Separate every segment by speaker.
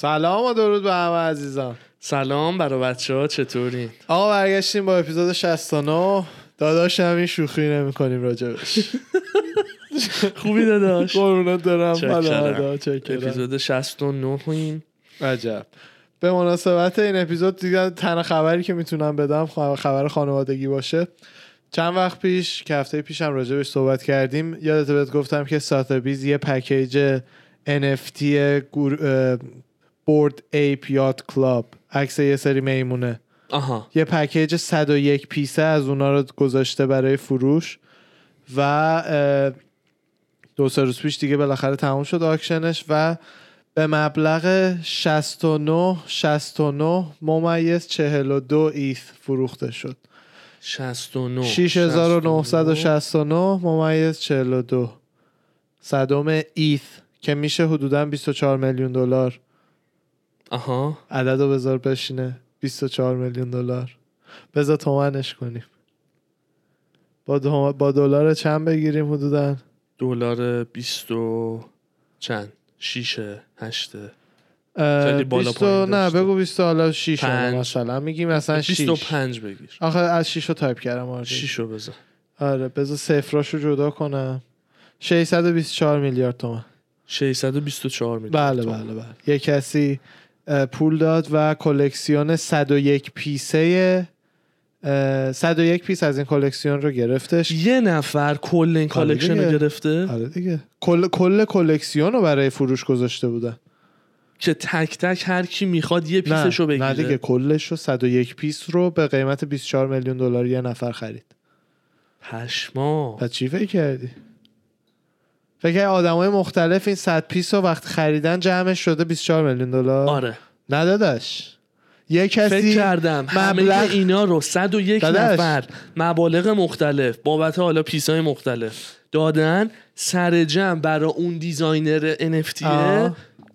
Speaker 1: سلام و درود به همه عزیزان.
Speaker 2: سلام برای بچه ها چطورین؟
Speaker 1: آقا برگشتیم با اپیزود 69 داداش همین شوخی نمی کنیم راجبش.
Speaker 2: خوبی داداش.
Speaker 1: قربونت دارم
Speaker 2: چکرم. اپیزود 69 این.
Speaker 1: عجب. به مناسبت این اپیزود دیگه تنها خبری که می‌تونم بدم خبر خانوادگی باشه. چند وقت پیش که هفته پیشم راجبش صحبت کردیم یادت بهت گفتم که ساتربیز یه پکیج NFT Bored Ape Yacht Club. عکس یه سری میمونه.
Speaker 2: آها.
Speaker 1: یه پکیج 101 piece ه از اونا رو گذاشته برای فروش و دو سه روز پیش دیگه بالاخره تموم شد auction ش و به مبلغ 69 69 ممیز 42 ETH فروخته شد.
Speaker 2: 69
Speaker 1: 6969 ممیز 42 صدم ایث که میشه حدودا 24 میلیون دلار.
Speaker 2: آها.
Speaker 1: عدد رو بذار بشینه. 24 میلیون دلار. بذار تومنش کنیم. با, دو... با دلار چند بگیریم حدودا؟
Speaker 2: دلار 20 و چند؟ 6 8
Speaker 1: اه،
Speaker 2: خیلی بالا
Speaker 1: 20
Speaker 2: پایین
Speaker 1: نه. بگو 20 حالا 6
Speaker 2: پنج.
Speaker 1: مثلا میگیم مثلا 6
Speaker 2: 25 بگیر.
Speaker 1: آخه از 6 رو تایپ کردم آره
Speaker 2: 6 رو بزن
Speaker 1: آره بذار صفراشو جدا کنم. 624 میلیارد تومن.
Speaker 2: 624 میلیون
Speaker 1: بله. بله بله. یه کسی پول داد و کلکسیون 101 piece ه اه، 101 piece از این کلکسیون رو گرفتش.
Speaker 2: یه نفر کل این collection
Speaker 1: دیگه.
Speaker 2: رو گرفته؟
Speaker 1: آره دیگه. کل کل کلکسیون رو برای فروش گذاشته بودن.
Speaker 2: که تک تک هر کی می‌خواد یه piece ش رو
Speaker 1: نه,
Speaker 2: بگیره.
Speaker 1: نه دیگه کلش رو 101 piece رو به قیمت 24 میلیون دلار یه نفر خرید.
Speaker 2: پشما
Speaker 1: پس چی فکر کردی؟ فکر آدمای مختلف این 100 piece رو وقت خریدن جمعش شده 24 میلیون دلار؟
Speaker 2: آره.
Speaker 1: نه داداش. یه کسی
Speaker 2: فکر کردم. همه
Speaker 1: مبلغ-
Speaker 2: اینا رو 101
Speaker 1: داداش.
Speaker 2: نفر مبالغ مختلف بابت حالا piece ای مختلف دادن سر جمع برای اون designer NFT.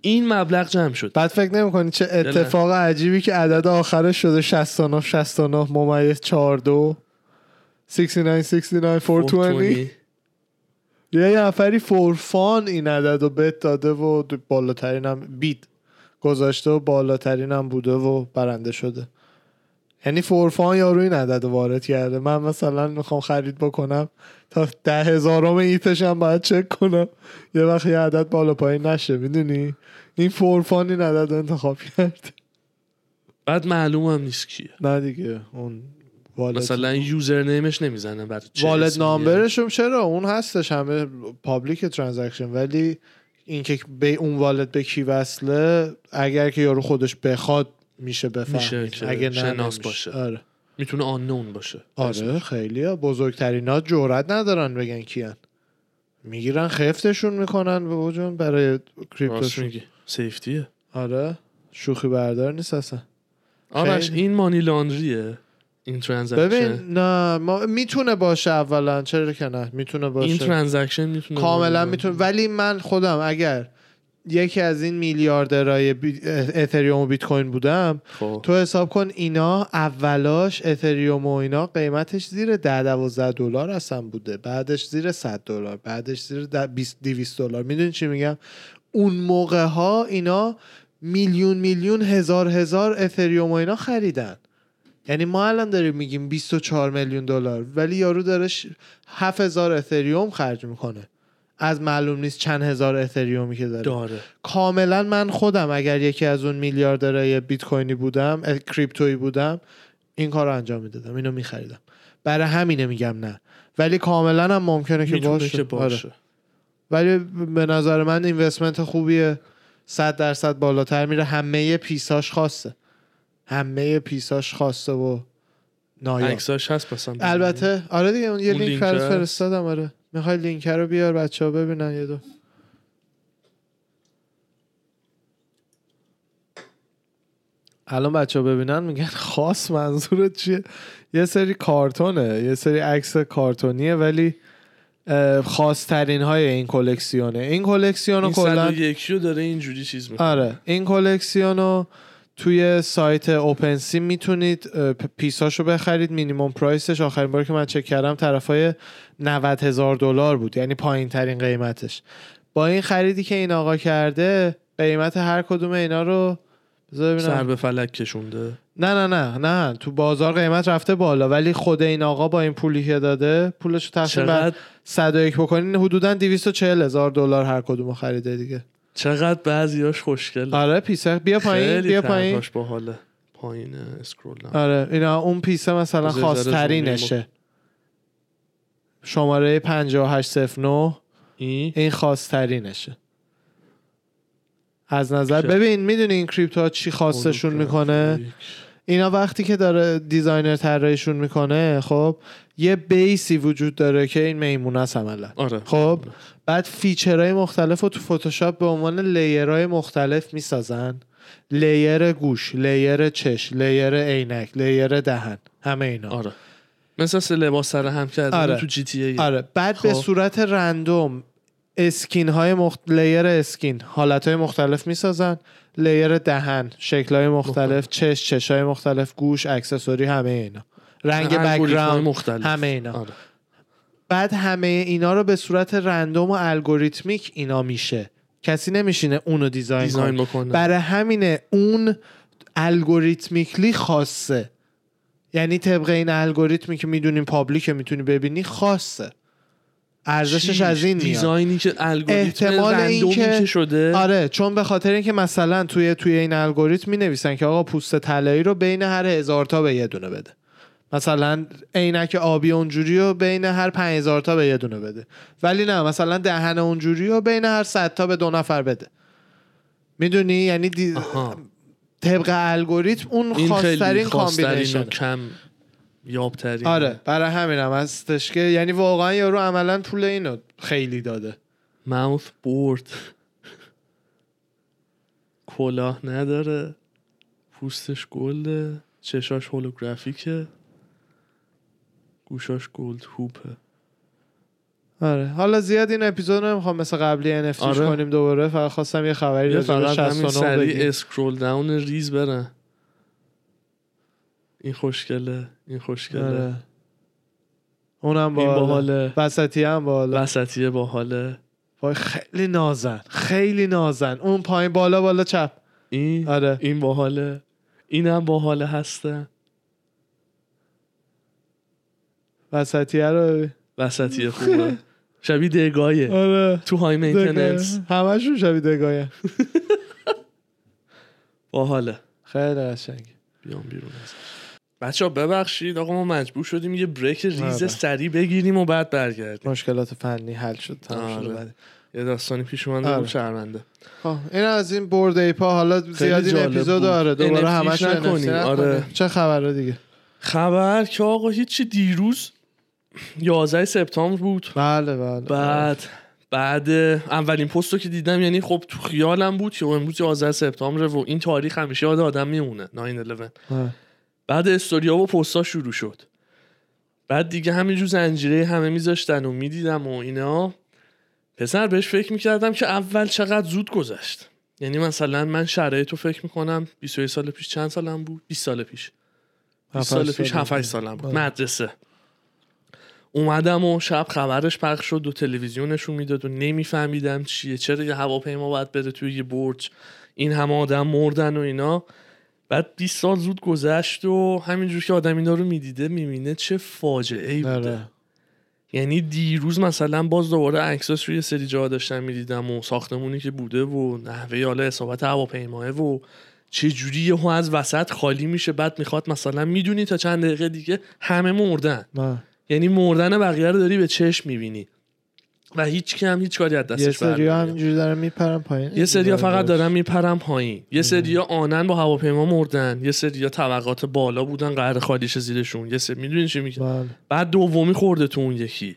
Speaker 2: این مبلغ جمع شد.
Speaker 1: بعد فکر نمی‌کنی چه اتفاق عجیبی که عدد آخرش شده 69 69 ممیز 42 69 69 420 یه نفری فورفان این عدد رو بت داده و بالاترین هم بیت گذاشته و بالاترین هم بوده و برنده شده. یعنی فورفان یارو این عدد وارد کرده. من مثلا می‌خوام خرید بکنم تا ده هزارم ایتش هم باید چک کنم. یه وقت یه عدد بالا پایین نشه می‌دونی؟ این فورفان این عدد رو انتخاب کرد
Speaker 2: بعد معلوم هم نیست کیه.
Speaker 1: نه دیگه اون
Speaker 2: مثلا یوزر نیمش نمی‌زنه
Speaker 1: والت
Speaker 2: اسمیه.
Speaker 1: نامبرش هم چرا؟ اون هستش همه پابلیک ترانزکشن ولی اینکه به اون والت به کی وصله اگر که یارو خودش بخواد میشه بفهمید.
Speaker 2: میشه
Speaker 1: اگه نه
Speaker 2: شناس. باشه.
Speaker 1: آره.
Speaker 2: می‌تونه آنون باشه.
Speaker 1: آره خیلی ها بزرگترین ها جورت ندارن بگن کیان. می‌گیرن خفتشون می‌کنن. به وجون برای
Speaker 2: crypto
Speaker 1: شون
Speaker 2: safety ه
Speaker 1: آره. شوخی بردار نیست اصلا.
Speaker 2: آرش. این money laundry ه این transaction.
Speaker 1: ببین نه ما می‌تونه باشه اولا چرا که نه؟ می‌تونه باشه.
Speaker 2: این transaction می‌تونه
Speaker 1: کاملا می‌تونه. ولی من خودم اگر یکی از این میلیاردرهای بی... اتریوم و بیت کوین بودم
Speaker 2: خب.
Speaker 1: تو حساب کن اینا اولاش اتریوم و اینا قیمتش زیر 10 12 دلار اصلا بوده. بعدش زیر 100 دلار. بعدش زیر ده- 20 200 دلار. می‌دونی چی میگم؟ اون موقع ها اینا میلیون میلیون هزار هزار اتریوم و اینا خریدن. یعنی ما الان داریم میگیم 24 میلیون دلار ولی یارو داره ش- 7000 اتریوم خرج می‌کنه. از معلوم نیست چند هزار اتریومی که داره.
Speaker 2: داره.
Speaker 1: کاملا من خودم اگر یکی از اون میلیاردرهای بیت کوینی بودم اه، کریپتویی بودم این کار رو انجام می‌دادم اینو میخریدم. برای همینه میگم نه. ولی کاملا هم ممکنه که باشه,
Speaker 2: باشه.
Speaker 1: آره. ولی به نظر من اینوستمنت خوبیه. صد درصد بالاتر میره. همه پیساش خاصه. همه پیساش خاصه و نایاب.
Speaker 2: عکساش هست مثلا
Speaker 1: البته آره دیگه اون یه
Speaker 2: اون
Speaker 1: لینک برات؟ فرستادم آره. می‌خوای لینک رو بیار بچه ها ببینن یه دو. الان بچه ها ببینن میگن خاص منظورت چیه؟ یه سری کارتونه یه سری عکس کارتونیه ولی اه، خاصترین های این کلکسیونه. این کلکسیون رو
Speaker 2: این
Speaker 1: کلا
Speaker 2: 101 رو داره اینجوری چیز می‌کنه.
Speaker 1: آره. این کلکسیون رو توی سایت اوپن سی می‌تونید پیساشو بخرید. مینیمم پرایسش. آخرین بار که من چک کردم طرفای 90 هزار دلار بود. یعنی پایین ترین قیمتش. با این خریدی که این آقا کرده قیمت هر کدوم اینا رو.
Speaker 2: سر به فلک کشونده.
Speaker 1: نه نه نه نه. تو بازار قیمت رفته بالا. ولی خود این آقا با این پولی که داده پولش رو تقسیم بر
Speaker 2: چقدر؟
Speaker 1: 101 بکنین. حدودا 240 هزار دلار هر کدوم خریده دیگه.
Speaker 2: چقدر بعضیاش خوشگله.
Speaker 1: آره piece ه. بیا پایین بیا پایین.
Speaker 2: طرحهاش باحاله پایین scroll.
Speaker 1: آره اینا اون
Speaker 2: piece ه مثلا
Speaker 1: خاصترینشه. شماره 5809
Speaker 2: این
Speaker 1: این خاصترینشه. از نظر؟ ببین می‌دونی این crypto چی خاصشون می‌کنه؟ اینا وقتی که داره designer طراحیشون می‌کنه خب یه base ی وجود داره که این میمونه است عملا.
Speaker 2: آره.
Speaker 1: خب بعد feature های مختلف رو تو فتوشاپ به عنوان layer های مختلف می‌سازن. layer گوش layer چش layer عینک layer دهن همه اینا.
Speaker 2: آره. مثل لباس سر هم کردن
Speaker 1: آره.
Speaker 2: تو GTA.
Speaker 1: آره. بعد به
Speaker 2: خب.
Speaker 1: صورت random skin های مخت... layer skin حالت های مختلف می‌سازن. layer دهن شکل های مختلف چش چش های مختلف گوش accessory همه اینا. رنگ background
Speaker 2: مختلف.
Speaker 1: همه اینا.
Speaker 2: آره.
Speaker 1: بعد همه اینا رو به صورت random و algorithmic اینا میشه. کسی نمیشینه اونو design,
Speaker 2: design
Speaker 1: کنه.
Speaker 2: بکنه.
Speaker 1: برای همینه اون algorithmically خاصه. یعنی طبق این الگوریتمی که می‌دونیم public می‌تونی ببینی خاصه. ارزشش؟ از این میاد.
Speaker 2: design ی که الگوریتم
Speaker 1: احتمال اینکه-
Speaker 2: که شده؟
Speaker 1: آره چون به خاطر اینکه مثلا توی توی این الگوریتم می نویسن که آقا پوست طلایی رو بین هر هزار تا به یه دونه بده. مثلا عینک آبی اونجوری رو بین هر 5000 تا به یه دونه بده. ولی نه مثلا دهن اونجوری رو بین هر 100 تا به دو نفر بده. می‌دونی؟ یعنی دی... طبق الگوریتم اون خاصترین combination
Speaker 2: کم یابترین.
Speaker 1: آره برای همینم هستش که یعنی واقعا یارو عملا پول اینو خیلی داده.
Speaker 2: mouth bored کلاه نداره. پوستش gold ه. چشاش holographic ه گوشاش gold hoop ه.
Speaker 1: آره. حالا زیاد این اپیزود نمی‌خوام مثل قبلی NFT
Speaker 2: آره.
Speaker 1: کنیم دوباره. فقط خواستم یه خبری به
Speaker 2: فقط همین
Speaker 1: 69
Speaker 2: سریع. scroll down ریز برن این خوشگله. این خوشگله.
Speaker 1: آره. اونم
Speaker 2: این
Speaker 1: باحاله.
Speaker 2: باحاله.
Speaker 1: وسطی هم باحاله.
Speaker 2: وسطیه باحاله.
Speaker 1: وای خیلی نازن. خیلی نازن. اون پایین بالا بالا چپ.
Speaker 2: این
Speaker 1: آره.
Speaker 2: این باحاله. اینم باحاله هستن
Speaker 1: وسطی رو.
Speaker 2: وسطیه خوبه شبیه دگایه
Speaker 1: آره
Speaker 2: تو های مینتننس.
Speaker 1: همشون شبیه دگاهه
Speaker 2: باحاله
Speaker 1: خیلی قشنگ
Speaker 2: بیام بیرون بچه ها ببخشید آقا ما مجبور شدیم یه بریک ریز
Speaker 1: آره.
Speaker 2: سریع بگیریم و بعد برگردیم
Speaker 1: مشکلات فنی حل شد تمام شد
Speaker 2: آره. یه داستانی پیش اومده
Speaker 1: آره.
Speaker 2: شرمنده
Speaker 1: خب، این از این برد ایپا حالا زیاد این اپیزود. آره دوباره همش
Speaker 2: نکنیم. آره.
Speaker 1: چه خبره دیگه
Speaker 2: خبر که آقا هیچی دیروز 11 سپتامبر بود.
Speaker 1: بله بله
Speaker 2: بعد بعد اولین پست رو که دیدم یعنی خب تو خیالم بود که امروز 11 سپتامبر و این تاریخ همیشه یاد آدم میمونه 9/11
Speaker 1: آه.
Speaker 2: بعد استوریا و پستا شروع شد. بعد دیگه همینجور زنجیره همه میذاشتن و می‌دیدم و اینا. پسر بهش فکر می‌کردم که اول چقدر زود گذشت. یعنی مثلا من شرایط رو فکر می‌کنم 21 سال پیش چند سالم بود؟ 20 سال پیش. 20 سال پیش
Speaker 1: سال
Speaker 2: 7
Speaker 1: بود.
Speaker 2: سالم بود. مدرسه. اومدم و شب خبرش پخش شد و تلویزیونشون می‌داد و نمیفهمیدم چیه. چرا یه هواپیما باید بره توی یه برج؟ این همه آدم مردن و اینا. بعد 20 سال زود گذشت و همینجور که آدم اینا رو می‌دیده می‌بینه چه فاجعه ای بوده.
Speaker 1: آره.
Speaker 2: یعنی دیروز مثلا باز دوباره عکساش روی سری جا داشتم می‌دیدم و ساختمونی که بوده و نحوه حالا اصابت هواپیماه و چه جوری یهو از وسط خالی میشه. بعد می‌خواد مثلا می‌دونی تا چند دقیقه دیگه همه مردن. یعنی مردن بقیه رو داری به چشم می‌بینی. و هیچ کی هم هیچ کاری از
Speaker 1: یه
Speaker 2: دستش
Speaker 1: سری
Speaker 2: برنمیاد.
Speaker 1: همینجوری دارن میپرن پایین.
Speaker 2: یه سریا فقط
Speaker 1: دارن
Speaker 2: میپرن پایین. یه سریا آنن با هواپیما مردن. یه سریا طبقات بالا بودن قهر خالیش زیرشون. یه سری می‌دونی چی میگه
Speaker 1: بله.
Speaker 2: بعد دومی خورده تو اون یکی.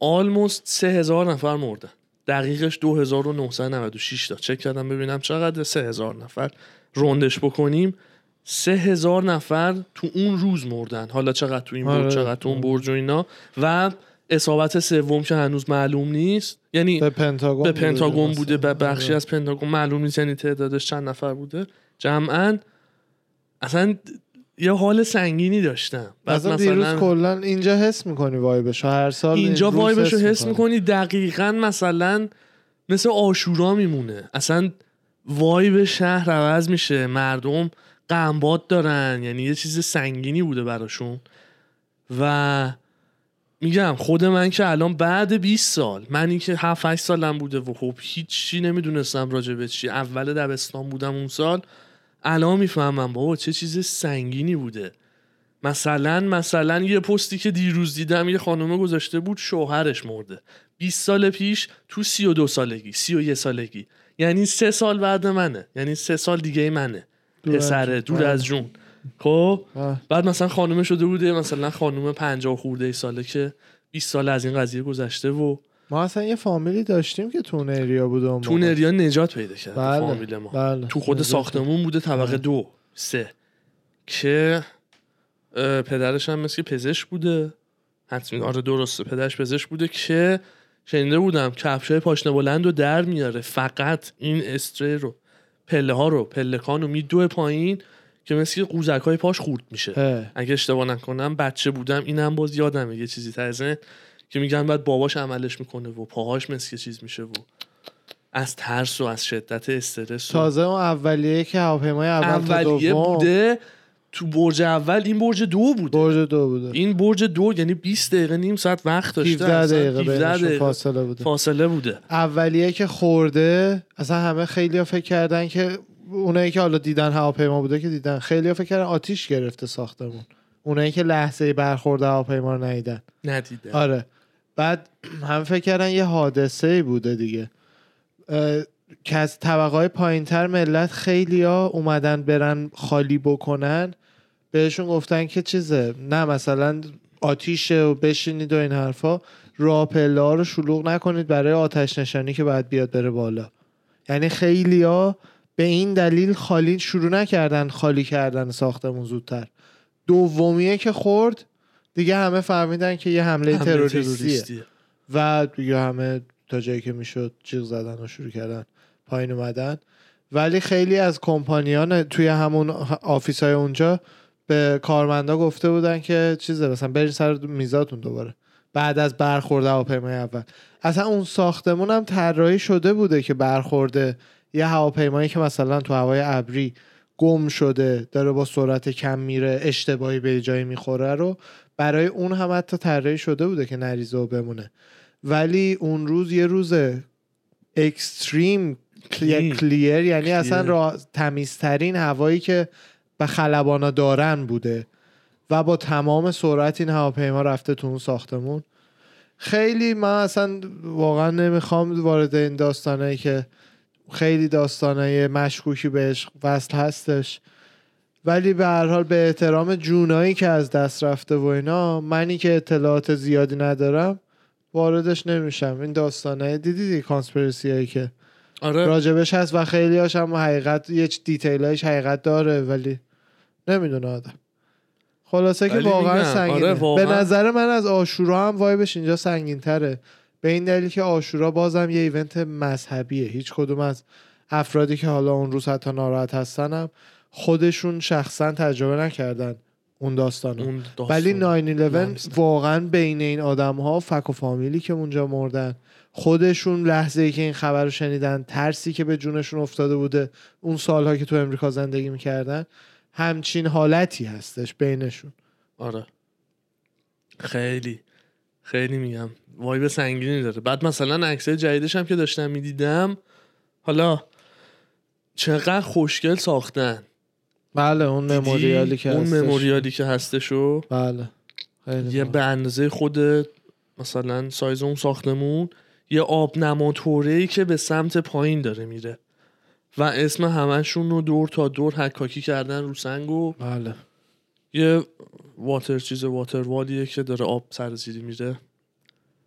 Speaker 2: آلموست سه هزار نفر مردن. دقیقش 2996 تا. چک کردم ببینم چقدر سه هزار نفر. روندش بکنیم. سه هزار نفر تو اون روز مردن. حالا چقدر تو این
Speaker 1: آره.
Speaker 2: برج چقدر تو اون برج و اینا. و اصابت سوم که هنوز معلوم نیست. یعنی
Speaker 1: به پنتاگون
Speaker 2: به
Speaker 1: بوده
Speaker 2: پنتاگون
Speaker 1: مثلا.
Speaker 2: بوده به بخشی
Speaker 1: آره.
Speaker 2: از پنتاگون. معلوم نیست یعنی تعدادش چند نفر بوده. جمعا اصلا یه حال سنگینی داشتم. بعد
Speaker 1: اصلا دیروز
Speaker 2: مثلا
Speaker 1: کلا اینجا حس می‌کنی وایبش هر سال
Speaker 2: اینجا
Speaker 1: روز
Speaker 2: وایبش رو حس
Speaker 1: می‌کنی.
Speaker 2: می‌کنی. دقیقا مثلا مثل آشورا میمونه. اصلا وایب شهر عوض میشه. مردم قنبات دارن یعنی یه چیز سنگینی بوده براشون. و میگم خود من که الان بعد 20 سال من این که 7 8 سالم بوده و خب هیچی نمی‌دونستم راجع به چی. اول دبستان بودم اون سال. الان می‌فهمم بابا چه چیز سنگینی بوده. مثلا مثلا یه پستی که دیروز دیدم یه خانومه گذاشته بود شوهرش مرده. 20 سال پیش تو 32 سالگی 31 سالگی. یعنی سه سال بعد منه. یعنی سه سال دیگه منه. پسره دور از جون. خب؟ بعد مثلا خانومه شده بوده مثلا خانومه 50 خورده ای ساله که 20 سال از این قضیه گذشته و
Speaker 1: ما اصلا یه فامیلی داشتیم که تو اریا بود
Speaker 2: تو اریا نجات پیدا کرد بله. فامیل ما. بله. تو خود ساختمون بوده طبقه بله. دو سه. که پدرش هم مثل پزشک بوده. حتمی آره درسته. پدرش پزشک بوده که شنیده بودم کفشای پاشنه بلند رو در میاره. فقط این استری رو. پله ها رو پلکان رو میدوه پایین که مثل قوزک های پاش خورد میشه. اگه اشتباه نکنم بچه بودم اینم باز یادمه یه چیزی تازه که میگن بعد باباش عملش می‌کنه و پاهاش مثل چیز میشه و از ترس و از شدت استرس
Speaker 1: تازه اون اولیه که هواپیمای اول
Speaker 2: اولیه بوده تو برج اول این برج دو بوده.
Speaker 1: برج دو بوده.
Speaker 2: این برج دو یعنی 20 دقیقه نیم ساعت وقت داشته.
Speaker 1: 17 دقیقه, دقیقه فاصله بوده.
Speaker 2: فاصله بوده.
Speaker 1: اولیه که خورده اصلا همه خیلی ها فکر کردن که اونایی که حالا دیدن هواپیما بوده که دیدن. خیلی ها فکر کردن آتیش گرفته ساختمون. اونایی که لحظه برخورد هواپیما رو ندیدن.
Speaker 2: ندیدن.
Speaker 1: آره. بعد هم فکر کردن یه حادثه بوده دیگه. که از طبقه های پایین تر ملت خیلی ها اومدن برن خالی بکنن. بهشون گفتن که چیزه نه مثلا آتیشه و بشینید و این حرفا ها رو شلوغ نکنید برای آتش نشانی که باید بیاد بره بالا. یعنی خیلی ها به این دلیل خالی شروع نکردن خالی کردن ساختمون زودتر. دومیه که خورد دیگه همه فهمیدن که یه حمله, حمله تروریستیه. و دیگه همه تا جایی که می‌شد جیغ زدن و شروع کردن پایین اومدن. ولی خیلی از کمپانیان توی همون office های اونجا به کارمندا گفته بودن که چیزه مثلا برین سر میزاتون دوباره. بعد از برخورد هواپیمای اول. اصلا اون ساختمون هم طراحی شده بوده که برخورده یه هواپیمایی که مثلا تو هوای ابری گم شده داره با سرعت کم میره اشتباهی به جایی می‌خوره رو برای اون هم حتی طراحی شده بوده که نریزه و بمونه. ولی اون روز یه روز extreme کلیر یعنی اصلا را تمیزترین هوایی که به خلبانا دارن بوده و با تمام سرعت این هواپیما رفته تو اون ساختمون. خیلی من اصلا واقعا نمی‌خوام وارد این داستانه که خیلی داستانه مشکوکی بهش وصل هستش. ولی به هر حال به احترام جونایی که از دست رفته و اینا منی که اطلاعات زیادی ندارم واردش نمیشم. این داستانه دیدی conspiracy هایی که آره. راجبش هست و خیلی هاش هم حقیقت یه detail حقیقت داره ولی نمی‌دونه آدم. خلاصه که واقعا سنگینه آره به نظر من از عاشورا هم vibe ش اینجا سنگین تره به این دلیل که عاشورا بازم یه event مذهبیه. هیچ کدوم از افرادی که حالا اون روز حتی ناراحت هستن خودشون شخصا تجربه نکردن اون داستان, اون ولی 911 واقعا بین این آدم ها فک و فامیلی که اونجا مردن خودشون لحظه ای که این خبر رو شنیدن ترسی که به جونشون افتاده بوده اون سالها که تو امریکا زندگی می‌کردن همچین حالتی هستش بینشون.
Speaker 2: آره. خیلی خیلی میگم. وایب سنگینی داره. بعد مثلا عکسای جدیدش هم که داشتم می‌دیدم حالا چقدر خوشگل ساختن.
Speaker 1: بله اون مموریالی که
Speaker 2: اون مموریالی که هستشو
Speaker 1: بله.
Speaker 2: یه به اندازه خود مثلا سایز اون ساختمون یه آب نماتوره که به سمت پایین داره میره. و اسم همشون رو دور تا دور حکاکی کردن رو سنگ و
Speaker 1: بله.
Speaker 2: یه واتر چیز واتر والیه که داره آب سرزیری میره.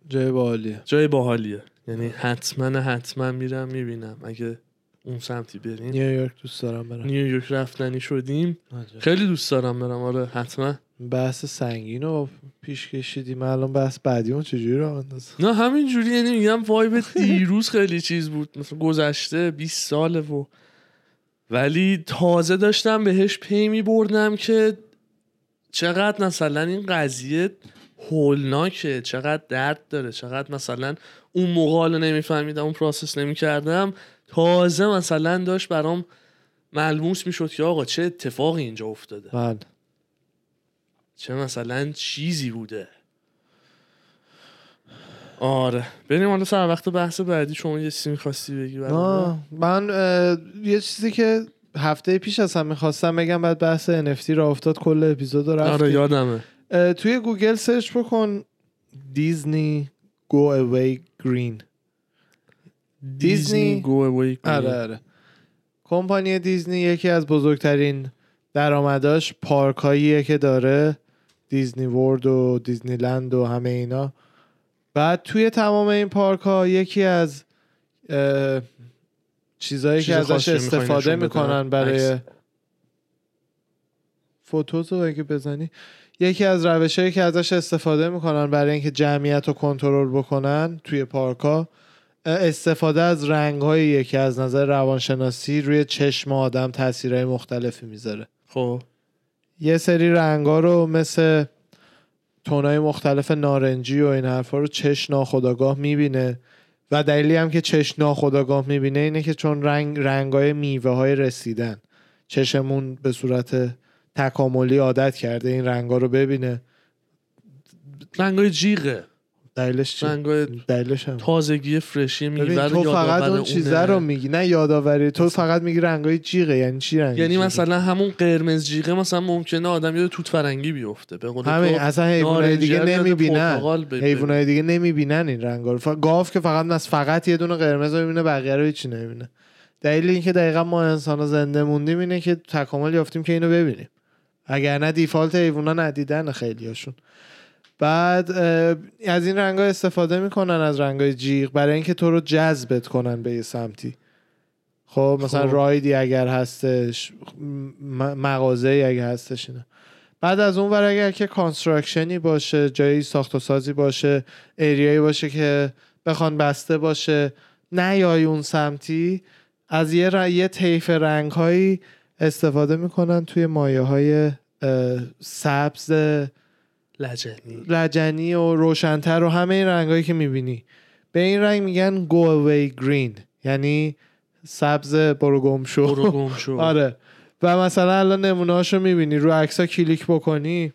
Speaker 1: جای باحالیه.
Speaker 2: جای باحالیه. یعنی حتما حتما میرم می‌بینم. اگه اون سمتی بریم.
Speaker 1: نیویورک دوست دارم برم.
Speaker 2: نیویورک رفتنی شدیم. خیلی دوست دارم برم. آره حتما.
Speaker 1: بحث سنگین رو پیش کشیدیم الان بحث بعدی اون چجوری رو انداز
Speaker 2: نه همین جوری یعنی میگم وایب دیروز خیلی چیز بود. مثلا گذشته 20 ساله و ولی تازه داشتم بهش پی می بردم که چقدر مثلا این قضیه هولناکه چقدر درد داره چقدر مثلا اون موقع حالا نمیفهمیدم اون پراسس نمی‌کردم. تازه مثلا داشت برام ملموس می‌شد که آقا چه اتفاقی اینجا افتاده.
Speaker 1: بله.
Speaker 2: چه مثلا چیزی بوده؟ آره. بریم حالا سر وقت بحث بعدی. شما یه چیزی می‌خواستی بگی برای؟
Speaker 1: آه، من؟ اه، یه چیزی که هفته پیش اصلا می‌خواستم بگم بعد بحث NFT را افتاد کل اپیزود رو
Speaker 2: آره یادمه.
Speaker 1: توی گوگل search بکن Disney go away green Disney
Speaker 2: go away
Speaker 1: آره آره. کمپانی دیزنی یکی از بزرگترین درآمداش پارکاییه که داره. Disney World و Disneyland و همه اینا بعد توی تمام این پارک ها یکی از چیزایی
Speaker 2: چیز
Speaker 1: که ازش استفاده؟ می‌کنن برای. فوتوز رو اگه بزنی یکی از روش هایی که ازش استفاده می‌کنن برای اینکه جمعیت رو کنترل بکنن توی پارک ها استفاده از رنگ هایی که از نظر روانشناسی روی چشم آدم تاثیرهای مختلفی می‌ذاره
Speaker 2: خب
Speaker 1: یه سری رنگا رو مثل تونای مختلف نارنجی و این حرفا رو چش ناخداگاه می‌بینه. و دلیلی هم که چش ناخداگاه می‌بینه اینه که چون رنگ رنگای میوه های رسیدن چشمون به صورت تکاملی عادت کرده این رنگا رو ببینه.
Speaker 2: رنگای جیغه.
Speaker 1: دلیلش چی؟
Speaker 2: رنگای
Speaker 1: دلیلش هم
Speaker 2: تازگی فرشی رو
Speaker 1: تو فقط اون چیزه. رو میگی نه یادآوری تو فقط میگی رنگای جیغه یعنی چی رنگ
Speaker 2: یعنی
Speaker 1: جیغه؟
Speaker 2: مثلا همون قرمز جیغه مثلا ممکنه آدم یاد توت فرنگی بیفته به قول
Speaker 1: همین اصلا حیوانای دیگه نمی‌بینن. حیوانای دیگه نمی‌بینن این رنگا رو ف- گاو که فقط از فقط یه دونه قرمز رو می‌بینه بقیه رو هیچی نمی‌بینه دلیل اینکه دقیقا ما انسان زنده موندیم اینه که تکامل یافتیم که اینو ببینیم اگر نه default حیونا ندیدن خیلیاشون بعد از این رنگا استفاده می‌کنن از رنگای جیغ برای اینکه تو رو جذبت کنن به یه سمتی خب مثلا
Speaker 2: خب.
Speaker 1: ride ی اگر هستش مغازه اگر هستش اینا بعد از اون ور اگر که construction ی باشه جایی ساخت و سازی باشه area یی باشه که بخوان بسته باشه نیای اون سمتی از یه, ر... یه طیف رنگ هایی استفاده می‌کنن توی مایه های سبز
Speaker 2: لجنی.
Speaker 1: لجنی و روشنتر و همه این رنگ هایی که می‌بینی. به این رنگ میگن go away green یعنی سبز برو گم شو.
Speaker 2: برو گم شو.
Speaker 1: آره. و مثلا الان نمونه هاشو می‌بینی رو عکس کلیک بکنی.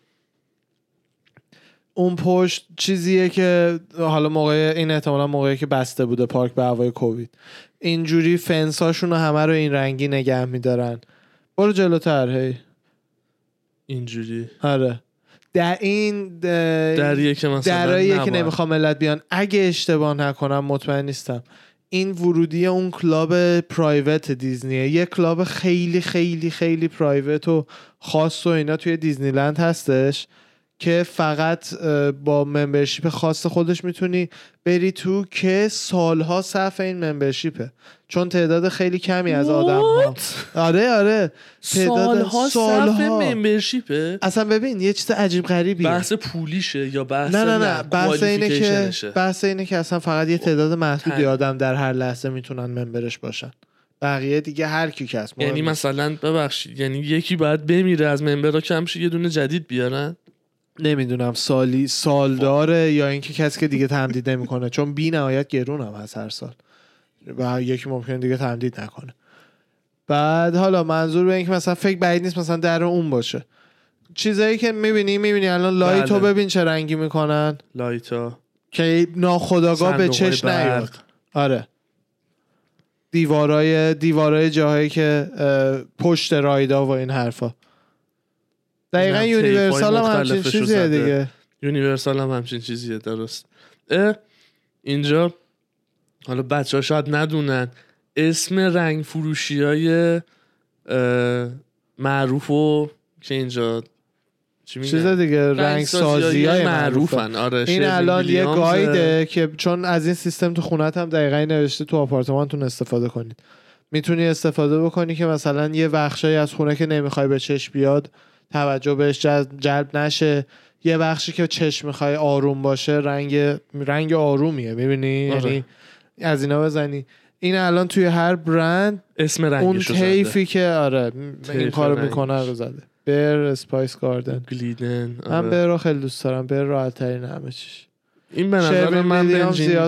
Speaker 1: اون پشت چیزیه که حالا موقع این احتمالا موقعی که بسته بوده پارک به هوای کووید. اینجوری فنس هاشون رو همه رو این رنگی نگه میدارن. برو جلوتر هی.
Speaker 2: اینجوری.
Speaker 1: آره. در این در
Speaker 2: دریه که مثلا
Speaker 1: که. نمی‌خوام ملت بیان. اگه اشتباه نکنم مطمئن نیستم. این ورودی اون club private Disney ه. یه club خیلی خیلی خیلی private و خاص و اینا توی دیزنیلند هستش که فقط با ممبرشیپ خاص خودش می‌تونی بری تو که سالها صف این ممبرشیپه. چون تعداد خیلی کمی از آدم ها آره آره. تعداد
Speaker 2: سالها
Speaker 1: سالها.
Speaker 2: ممبرشیپه
Speaker 1: اصلا ببین یه چیز عجیب غریبیه.
Speaker 2: بحث پولیشه یا بحث
Speaker 1: نه نه نه. بحث اینه که؟ بحث اینه که اصلا فقط یه تعداد محدودی. آدم در هر لحظه می‌تونن ممبرش باشن. بقیه دیگه هر کی مهم
Speaker 2: یعنی. مثلا ببخشید یعنی یکی باید بمیره از member ها کم شه یه دونه جدید بیارن؟
Speaker 1: نمی‌دونم سالی سال داره یا اینکه کسی که دیگه تمدید نمی‌کنه چون بی نهایت گرون هم هست هر سال. و یکی ممکنه دیگه تمدید نکنه. بعد حالا منظور به اینکه مثلا فکر بعید نیست مثلا در اون باشه. چیزایی که می‌بینی می‌بینی الان light و
Speaker 2: بله.
Speaker 1: ببین چه رنگی می‌کنن.
Speaker 2: light ا
Speaker 1: که ناخداگاه به چش نیاد. آره. دیوارای دیوارای جاهایی که پشت ride ا و این حرفا. دقیقا Universal هم همچین چیزیه. دیگه.
Speaker 2: Universal هم همچین چیزیه درست. اینجا حالا بچه ها شاید ندونن اسم رنگ فروشی های معروف و که اینجا؟ چی؟
Speaker 1: چیز دیگه رنگ سازی های معروفن.
Speaker 2: معروفن. آره
Speaker 1: این الان یه
Speaker 2: guide
Speaker 1: ه که چون از این سیستم تو خونت هم دقیقا نوشته تو آپارتمانتون استفاده کنید. می‌تونی استفاده بکنی که مثلا یه بخشایی از خونه که نمی‌خوای به چشم بیاد توجه بهش جلب نشه. یه بخشی که چشم می‌خوای آروم باشه رنگ رنگ آرومیه می‌بینی؟
Speaker 2: آره.
Speaker 1: از اینا بزنی. این الان توی هر برند
Speaker 2: اسم
Speaker 1: اون
Speaker 2: رنگش رو
Speaker 1: طیفی که آره این کارو. می‌کنه رو زده. Behr Spice Garden
Speaker 2: Glidden
Speaker 1: من
Speaker 2: آره.
Speaker 1: Behr رو خیلی دوست دارم. Behr راحت ترین همه چیش.
Speaker 2: این به نظر من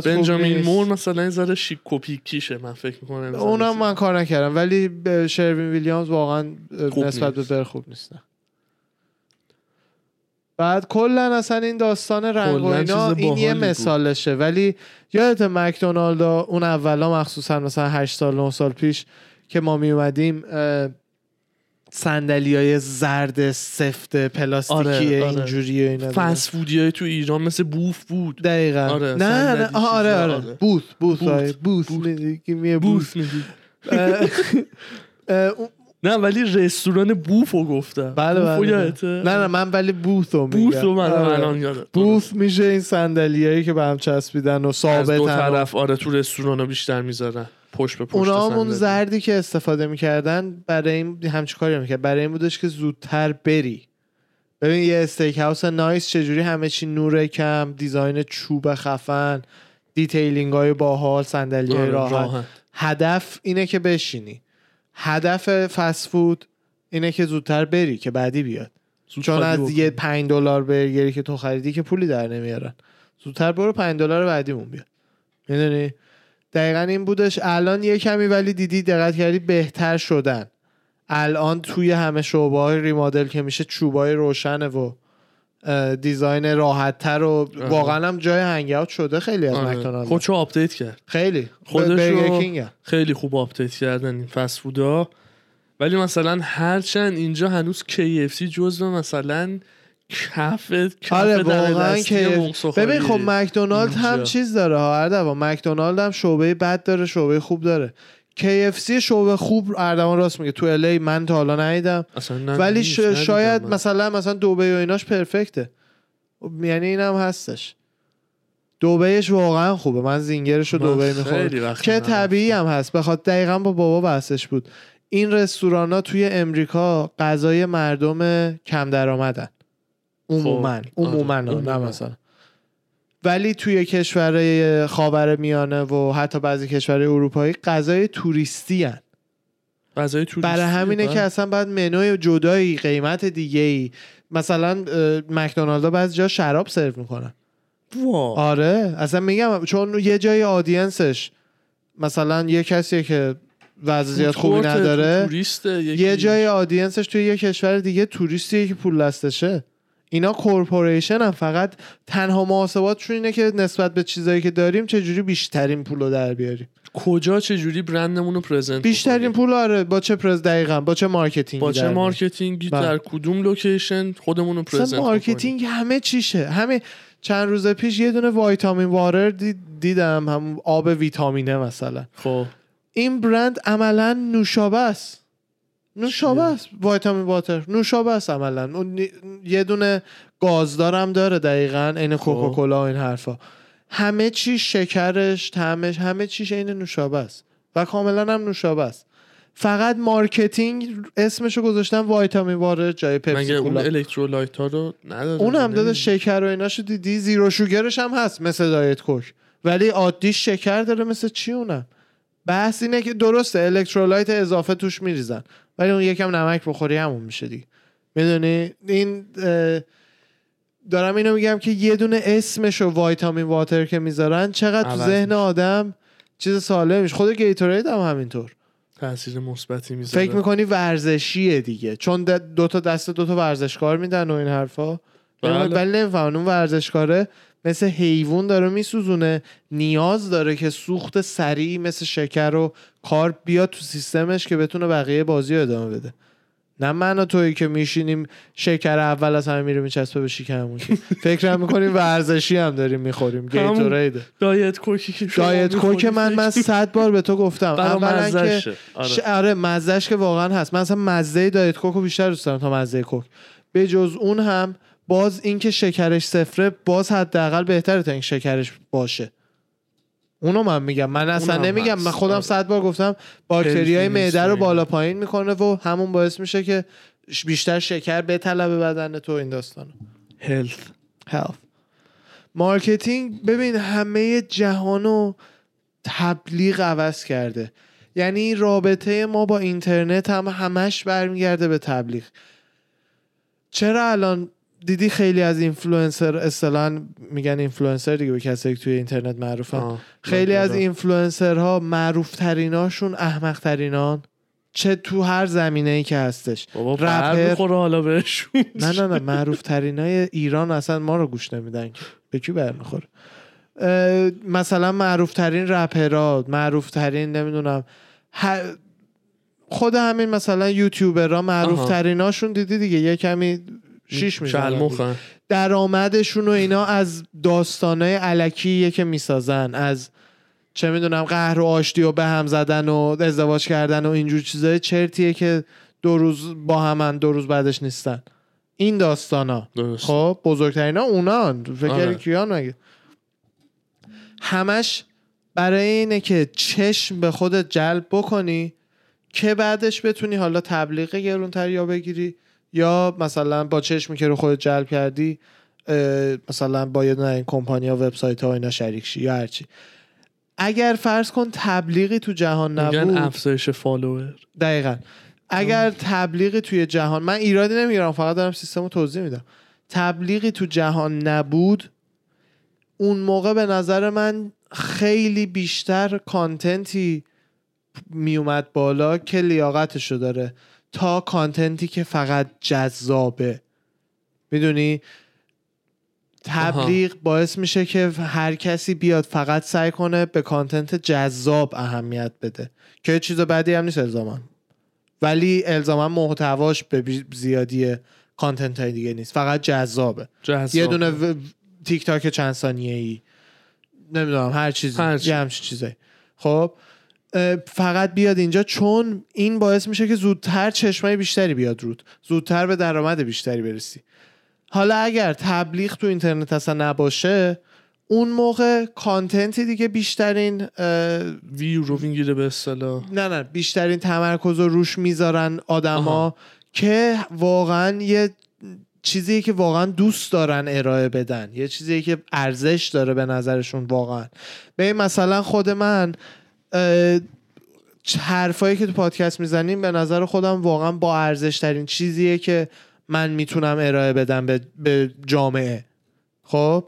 Speaker 2: بنجامین
Speaker 1: نیست.
Speaker 2: مور مثلا این ذره شیک کیشه من فکر می‌کنم.
Speaker 1: اونم من کار نکردم. ولی شروین ویلیامز واقعا نسبت به. بر خوب نیستن. بعد کلا اصلا این داستان رنگ و اینا این یه. مثالشه ولی یادت مکدونالدا اون اولا مخصوصا مثلا 8 سال 9 سال پیش که ما می اومدیم صندلی های زرد سفت پلاستیکی
Speaker 2: آره، آره.
Speaker 1: اینجوری و اینا دارن.
Speaker 2: فست فودی های تو ایران مثل بوف بود
Speaker 1: دقیقا
Speaker 2: آره،
Speaker 1: نه نه آره آره
Speaker 2: آره.
Speaker 1: بوث بوث
Speaker 2: بوث.
Speaker 1: آره بوث
Speaker 2: بوث.
Speaker 1: می‌دی- give
Speaker 2: نه ولی رستوران بوفو گفتم.
Speaker 1: بله بله
Speaker 2: یادته؟
Speaker 1: نه نه من ولی بوث رو میگم.
Speaker 2: بوث رو من
Speaker 1: آره.
Speaker 2: الان یادم.
Speaker 1: بوث میشه این صندلیایی که به هم چسبیدن و
Speaker 2: از
Speaker 1: ثابتن
Speaker 2: دو طرف آره تو رستوران ها بیشتر می‌ذارن. پشت به پشت
Speaker 1: اونا هم اون
Speaker 2: صندلی.
Speaker 1: زردی که استفاده می‌کردن برای این همچی کاری می‌کرد برای این بودش که زودتر بری. ببین یه steakhouse nice چجوری همه چی نور کم design چوب خفن detailing های باحال صندلی های
Speaker 2: آره،
Speaker 1: راحت. هدف اینه که بشینی. هدف fast food اینه که زودتر بری که بعدی بیاد. چون از. یه پنج دلار burger ی که تو خریدی که پولی در نمیارن. زودتر برو پنج دلار بعدیمون بیاد. می‌دونی؟ دقیقا این بودش. الان یه کمی ولی دیدی دقت کردی بهتر شدن. الان توی همه شعبه های remodel که میشه چوبای روشنه و design راحت تر و. واقعا هم جای hangout شده خیلی از
Speaker 2: آره.
Speaker 1: McDonald
Speaker 2: خودشو update کرد
Speaker 1: خیلی
Speaker 2: خودشو-. خیلی خوب update کردن این fast food ا ولی مثلا هرچند اینجا هنوز KFC جزو مثلا کف کف
Speaker 1: آره
Speaker 2: در
Speaker 1: واقعا که. ببین خب McDonald هم. چیز داره ها اردوان McDonald هم شعبه بد داره شعبه خوب داره KFC شعبه خوب اردوان راست میگه. تو الی من تا حالا ندیدم.
Speaker 2: نه
Speaker 1: ولی ش- شاید
Speaker 2: من.
Speaker 1: مثلا مثلا دوبه و ایناش پرفکته. یعنی اینم هستش. دوبهش واقعا خوبه. من زینگرش رو دوبه می‌خورم. که. طبیعی هم هست. بخاطر دقیقا با بابا بحثش بود. این رستوران ها توی امریکا غذای مردم کم درآمدن. عموما
Speaker 2: خب،
Speaker 1: عموما.
Speaker 2: آره،
Speaker 1: نه
Speaker 2: عموماً.
Speaker 1: مثلا. ولی توی کشورهای خاور میانه و حتی بعضی کشورهای اروپایی غذای توریستی هن.
Speaker 2: غذای توریستی
Speaker 1: برای همینه
Speaker 2: بله.
Speaker 1: که اصلا باید منوی جدایی قیمت دیگه ای مثلا McDonald ا بعضی جا شراب سرو می‌کنن
Speaker 2: وا.
Speaker 1: آره اصلا میگم چون یه جای audience ش مثلا یه کسی که وضع زیاد
Speaker 2: food
Speaker 1: خوبی نداره یه جای audience ش توی یه کشور دیگه توریستیه که پول دستشه اینا corporation هم فقط تنها محاسباتشون اینه که نسبت به چیزایی که داریم چجوری بیشترین پول رو در بیاریم
Speaker 2: کجا چه جوری برندمون رو present
Speaker 1: بیشترین؟ پول آره با چه pres دقیقا با چه marketing ی
Speaker 2: با چه.
Speaker 1: marketing
Speaker 2: ی
Speaker 1: بله.
Speaker 2: در کدوم location خودمون رو present
Speaker 1: marketing همه چیشه همه چند روز پیش یه دونه Vitamin Water دید- دیدم همون آب ویتامینه مثلا
Speaker 2: خب
Speaker 1: این برند عملا نوشابه است نوشابه؟ است Vitamin Water نوشابه است عملا. اون یه دونه گازدارم داره دقیقا عین Coca-Cola و این حرفا. همه چی شکرش طعمش همه چیش عین نوشابه است. و کاملا هم نوشابه است. فقط marketing اسمشو گذاشتن Vitamin Water جای پپسی
Speaker 2: مگه اون electrolyte ها رو نداره؟
Speaker 1: اون هم داده. شکر و ایناشو دیدی؟ zero sugar ش هم هست مثل Diet Coke. ولی عادیش شکر داره مثل چی اونم؟ بحث اینه که درسته electrolyte اضافه توش میریزن. ولی اون یکم نمک بخوری همون میشه دیگه می‌دونی؟ این دارم اینو میگم که یه دونه اسمش و وایتامین واتر که می‌ذارن چقدر تو ذهن. آدم چیز سالم میشه. خود گیتورید هم همینطور.
Speaker 2: تاثیر مثبتی می‌ذاره.
Speaker 1: فکر می‌کنی ورزشیه دیگه. چون د- دو تا دست دو تا ورزشکار میدن و این حرفا.
Speaker 2: بله.
Speaker 1: ولی نمی‌فهمن اون ورزشکاره مثل حیوان داره میسوزونه نیاز داره که سوخت سریع مثل شکر و کارب بیاد تو سیستمش که بتونه بقیه بازی رو ادامه بده. نه من و تویی که میشینیم شکر اول از همه میره میچسبه به شکممون فکر می‌کنیم ورزشی هم داریم می‌خوریم
Speaker 2: همون
Speaker 1: گیتوریده.
Speaker 2: دایت کوکی که
Speaker 1: دایت کوک من من صد بار به تو گفتم. اولا که.
Speaker 2: آره.
Speaker 1: آره مزهش که واقعا هست. من اصلا مزه دایت کوک رو بیشتر دوست دارم تا مزه کوک. به جز اون هم باز اینکه شکرش صفره باز حداقل بهتره تا این شکرش باشه. اونو من میگم. من اصلا نمیگم.
Speaker 2: هست.
Speaker 1: من خودم
Speaker 2: آره.
Speaker 1: صد بار گفتم باکتریای
Speaker 2: خیلی
Speaker 1: معده رو. بالا پایین می‌کنه و همون باعث میشه که بیشتر شکر بطلبه بدن تو این داستانو.
Speaker 2: health
Speaker 1: health. marketing ببین همه جهانو تبلیغ عوض کرده. یعنی رابطه ما با اینترنت هم همش برمیگرده به تبلیغ. چرا الان دیدی خیلی از اینفلوئنسر اصطلاحا میگن اینفلوئنسر دیگه به کسایی که توی اینترنت معروفن. خیلی از. اینفلوئنسرها معروف تریناشون احمق ترینان چه تو هر زمینه ای که هستش رپر-
Speaker 2: حالا بهشون
Speaker 1: نه نه نه معروف ترینای ایران اصلا ما رو گوش نمیدن به کی برمیخوره مثلا معروف ترین رپرها معروف ترین نمی‌دونم خود همین مثلا یوتیوبرها معروف. تریناشون دیدی دیگه یه کمی شیش می‌زنن
Speaker 2: شلمخن
Speaker 1: درآمدشون و اینا از داستانای علکیه که می‌سازن. از چه می‌دونم قهر و آشتی و به هم زدن و ازدواج کردن و اینجور چیزای چرتیه که دو روز با همن دو روز بعدش نیستن. این داستانا. خب بزرگترین ها اونان فکر
Speaker 2: آره.
Speaker 1: کیان مگه؟ همش برای اینه که چشم به خودت جلب بکنی که بعدش بتونی حالا تبلیغ گرونتر یا بگیری. یا مثلا با چشمی که رو خودت جلب کردی مثلا با یه دونه این کمپانی ها وبسایت ها و اینا شریک شی یا هرچی. اگر فرض کن تبلیغی تو جهان
Speaker 2: میگن
Speaker 1: نبود
Speaker 2: افزایش follower.
Speaker 1: دقیقا. اگر تبلیغی توی جهان من ایرادی نمی‌گیرم فقط دارم سیستم رو توضیح میدم. تبلیغی تو جهان نبود اون موقع به نظر من خیلی بیشتر content ی میومد بالا که لیاقتشو داره. تا content ی که فقط جذابه. می‌دونی؟ تبلیغ باعث میشه که هر کسی بیاد فقط سعی کنه به کانتنت جذاب اهمیت بده که چیز بدی هم نیست الزاما. ولی الزاما محتواش به زیادی کانتنت های دیگه نیست فقط جذابه.
Speaker 2: جذاب
Speaker 1: یه دونه و- تیک تاک چند ثانیه ای نمی‌دونم هر چیزی
Speaker 2: هر چی.
Speaker 1: یه همچین چیزایی. خب؟ فقط بیاد اینجا چون این باعث میشه که زودتر چشمای بیشتری بیاد رود. زودتر به درآمد بیشتری برسی. حالا اگر تبلیغ تو اینترنت اصلا نباشه اون موقع کانتنتی دیگه بیشترین
Speaker 2: ویو رو می‌گیره به اصطلاح.
Speaker 1: نه نه بیشترین تمرکز رو روش می‌ذارن آدما. که واقعا یه چیزی که واقعا دوست دارن ارائه بدن. یه چیزی که ارزش داره به نظرشون واقعا. به مثلا خود من حرفایی که تو پادکست می‌زنیم به نظر خودم واقعا با ارزش ترین چیزیه که من می‌تونم ارائه بدم به, به جامعه. خب؟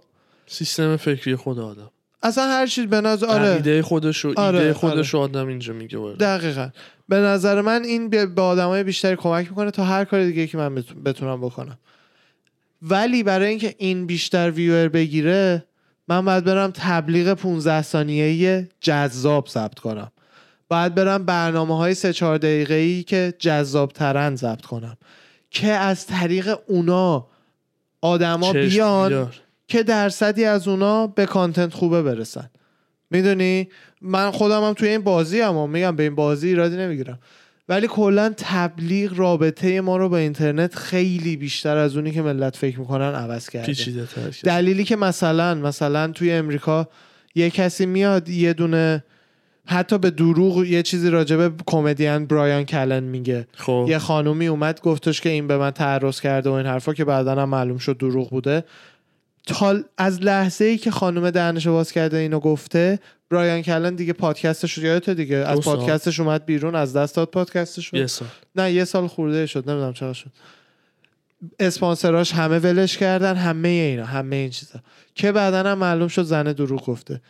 Speaker 2: سیستم فکری خود آدم.
Speaker 1: اصلا هر چیز به نظر آره.
Speaker 2: ایده خودش و
Speaker 1: آره،
Speaker 2: ایده خودش رو آدم اینجا میگه وارد.
Speaker 1: دقیقا. به نظر من این به آدمای بیشتری کمک می‌کنه تا هر کار دیگه که من بتون- بتونم بکنم. ولی برای اینکه این بیشتر ویور بگیره من باید برم تبلیغ 15 ثانیه‌ای جذاب ثبت کنم. باید برم برنامه های 3 4 دقیقه ای که جذاب ترن ضبط کنم. که از طریق اونا آدما بیان
Speaker 2: بیار.
Speaker 1: که درصدی از اونا به کانتنت خوبه برسن. می‌دونی؟ من خودم هم توی این بازی هم میگم به این بازی ایرادی نمی‌گیرم. ولی کلا تبلیغ رابطه ما رو با اینترنت خیلی بیشتر از اونی که ملت فکر می‌کنن عوض کرده. دلیلی که مثلا مثلا توی امریکا یه کسی میاد یه دونه حتی به دروغ یه چیزی راجبه کمدین برایان کلن میگه.
Speaker 2: خب.
Speaker 1: یه خانومی اومد گفتش که این به من تعرض کرده و این حرفا که بعدا هم معلوم شد دروغ بوده. تا از لحظه ای که خانم دهنشو باز کرده اینو گفته برایان کلن دیگه پادکستش رو یادته دیگه؟ از. پادکستش اومد بیرون از دست داد پادکستش رو؟
Speaker 2: یه سال.
Speaker 1: نه یه سال خورده شد نمی‌دونم چقدر شد. اسپانسراش همه ولش کردن همه اینا همه این چیزا. که بعدا هم معلوم شد زنه دروغ گفته.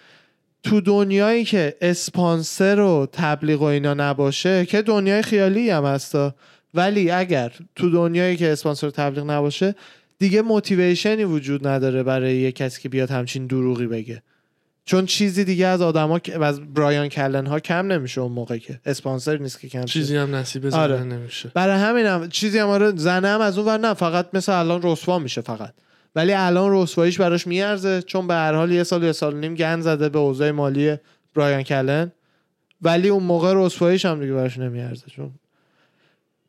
Speaker 1: تو دنیایی که اسپانسر و تبلیغ و اینا نباشه که دنیای خیالی هم هستا. ولی اگر تو دنیایی که اسپانسر و تبلیغ نباشه دیگه موتیویشنی وجود نداره برای یه کسی که بیاد همچین دروغی بگه. چون چیزی دیگه از آدما از برایان کلن ها کم نمیشه اون موقع که. اسپانسر نیست که کم.
Speaker 2: چیزی هم نصیب زنه
Speaker 1: آره.
Speaker 2: نمیشه.
Speaker 1: برای همینم چیزی هم آره زنه هم از اون ور نه. فقط مثل الان رسوا میشه فقط. ولی الان رسواییش براش میارزه. چون به هر حال یه سال یه سال نیم گند زده به اوضاع مالی برایان کلن. ولی اون موقع رسواییش هم دیگه براش نمیارزه. چون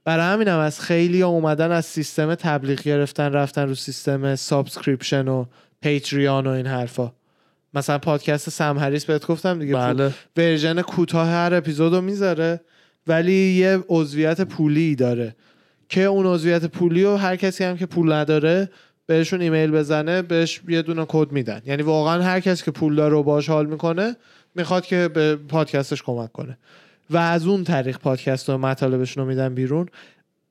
Speaker 1: برای همینم از خیلی اومدن از سیستم تبلیغ گرفتن رفتن رو سیستم subscription و Patreon و این حرفا. مثلا پادکست سم هریس بهت گفتم دیگه
Speaker 2: بله.
Speaker 1: version کوتاه هر اپیزودو می‌ذاره ولی یه عضویت پولی داره که اون عضویت پولی رو هر کسی هم که پول نداره بهشون ایمیل بزنه بهش یه دونه کد میدن. یعنی واقعا هر کسی که پول داره و باش حال می‌کنه می‌خواد که به پادکستش کمک کنه. و از اون طریق پادکست و مطالبشون رو میدن بیرون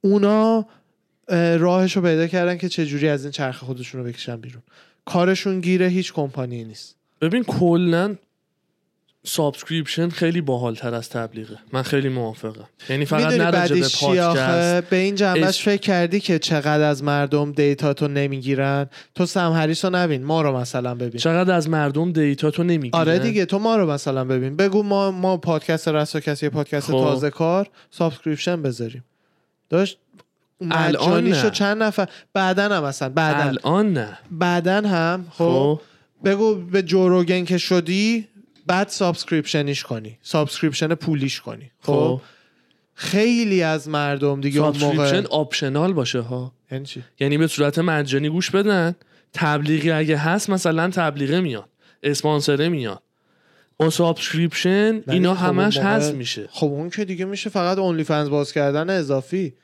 Speaker 1: اونا راهش رو پیدا کردن که چجوری از این چرخ خودشون رو بکشن بیرون. کارشون گیره هیچ کمپانی نیست.
Speaker 2: ببین کلا subscription خیلی باحال تر از تبلیغه. من خیلی موافقم. یعنی فقط
Speaker 1: می‌دونی
Speaker 2: نه راجع به پادکست.
Speaker 1: به این جنبش
Speaker 2: اس-
Speaker 1: فکر کردی که چقدر از مردم data تو نمی‌گیرن؟ تو سم هریس رو نبین ما رو مثلا ببین.
Speaker 2: چقدر از مردم data تو نمی‌گیرن؟
Speaker 1: آره دیگه تو ما رو مثلا ببین. بگو ما ما پادکست رساکست یه پادکست
Speaker 2: خب.
Speaker 1: تازه کار subscription بذاریم. داشت
Speaker 2: الان نه.
Speaker 1: چند نفر؟ بعدا هم مثلا بعدا
Speaker 2: الان نه.
Speaker 1: بعدا هم خب.
Speaker 2: خب.
Speaker 1: بگو به جو روگن که شدی بعد subscription یش کنی. subscription پولیش کنی. خب؟
Speaker 2: خب.
Speaker 1: خیلی از مردم دیگه اون موقع
Speaker 2: optional باشه ها.
Speaker 1: یعنی چی؟
Speaker 2: یعنی به صورت مجانی گوش بدن. تبلیغی اگه هست مثلا تبلیغه میاد. اسپانسره میاد. اون
Speaker 1: subscription
Speaker 2: اینا
Speaker 1: خب
Speaker 2: همش هست میشه.
Speaker 1: خب اون که دیگه میشه فقط OnlyFans باز کردن اضافی.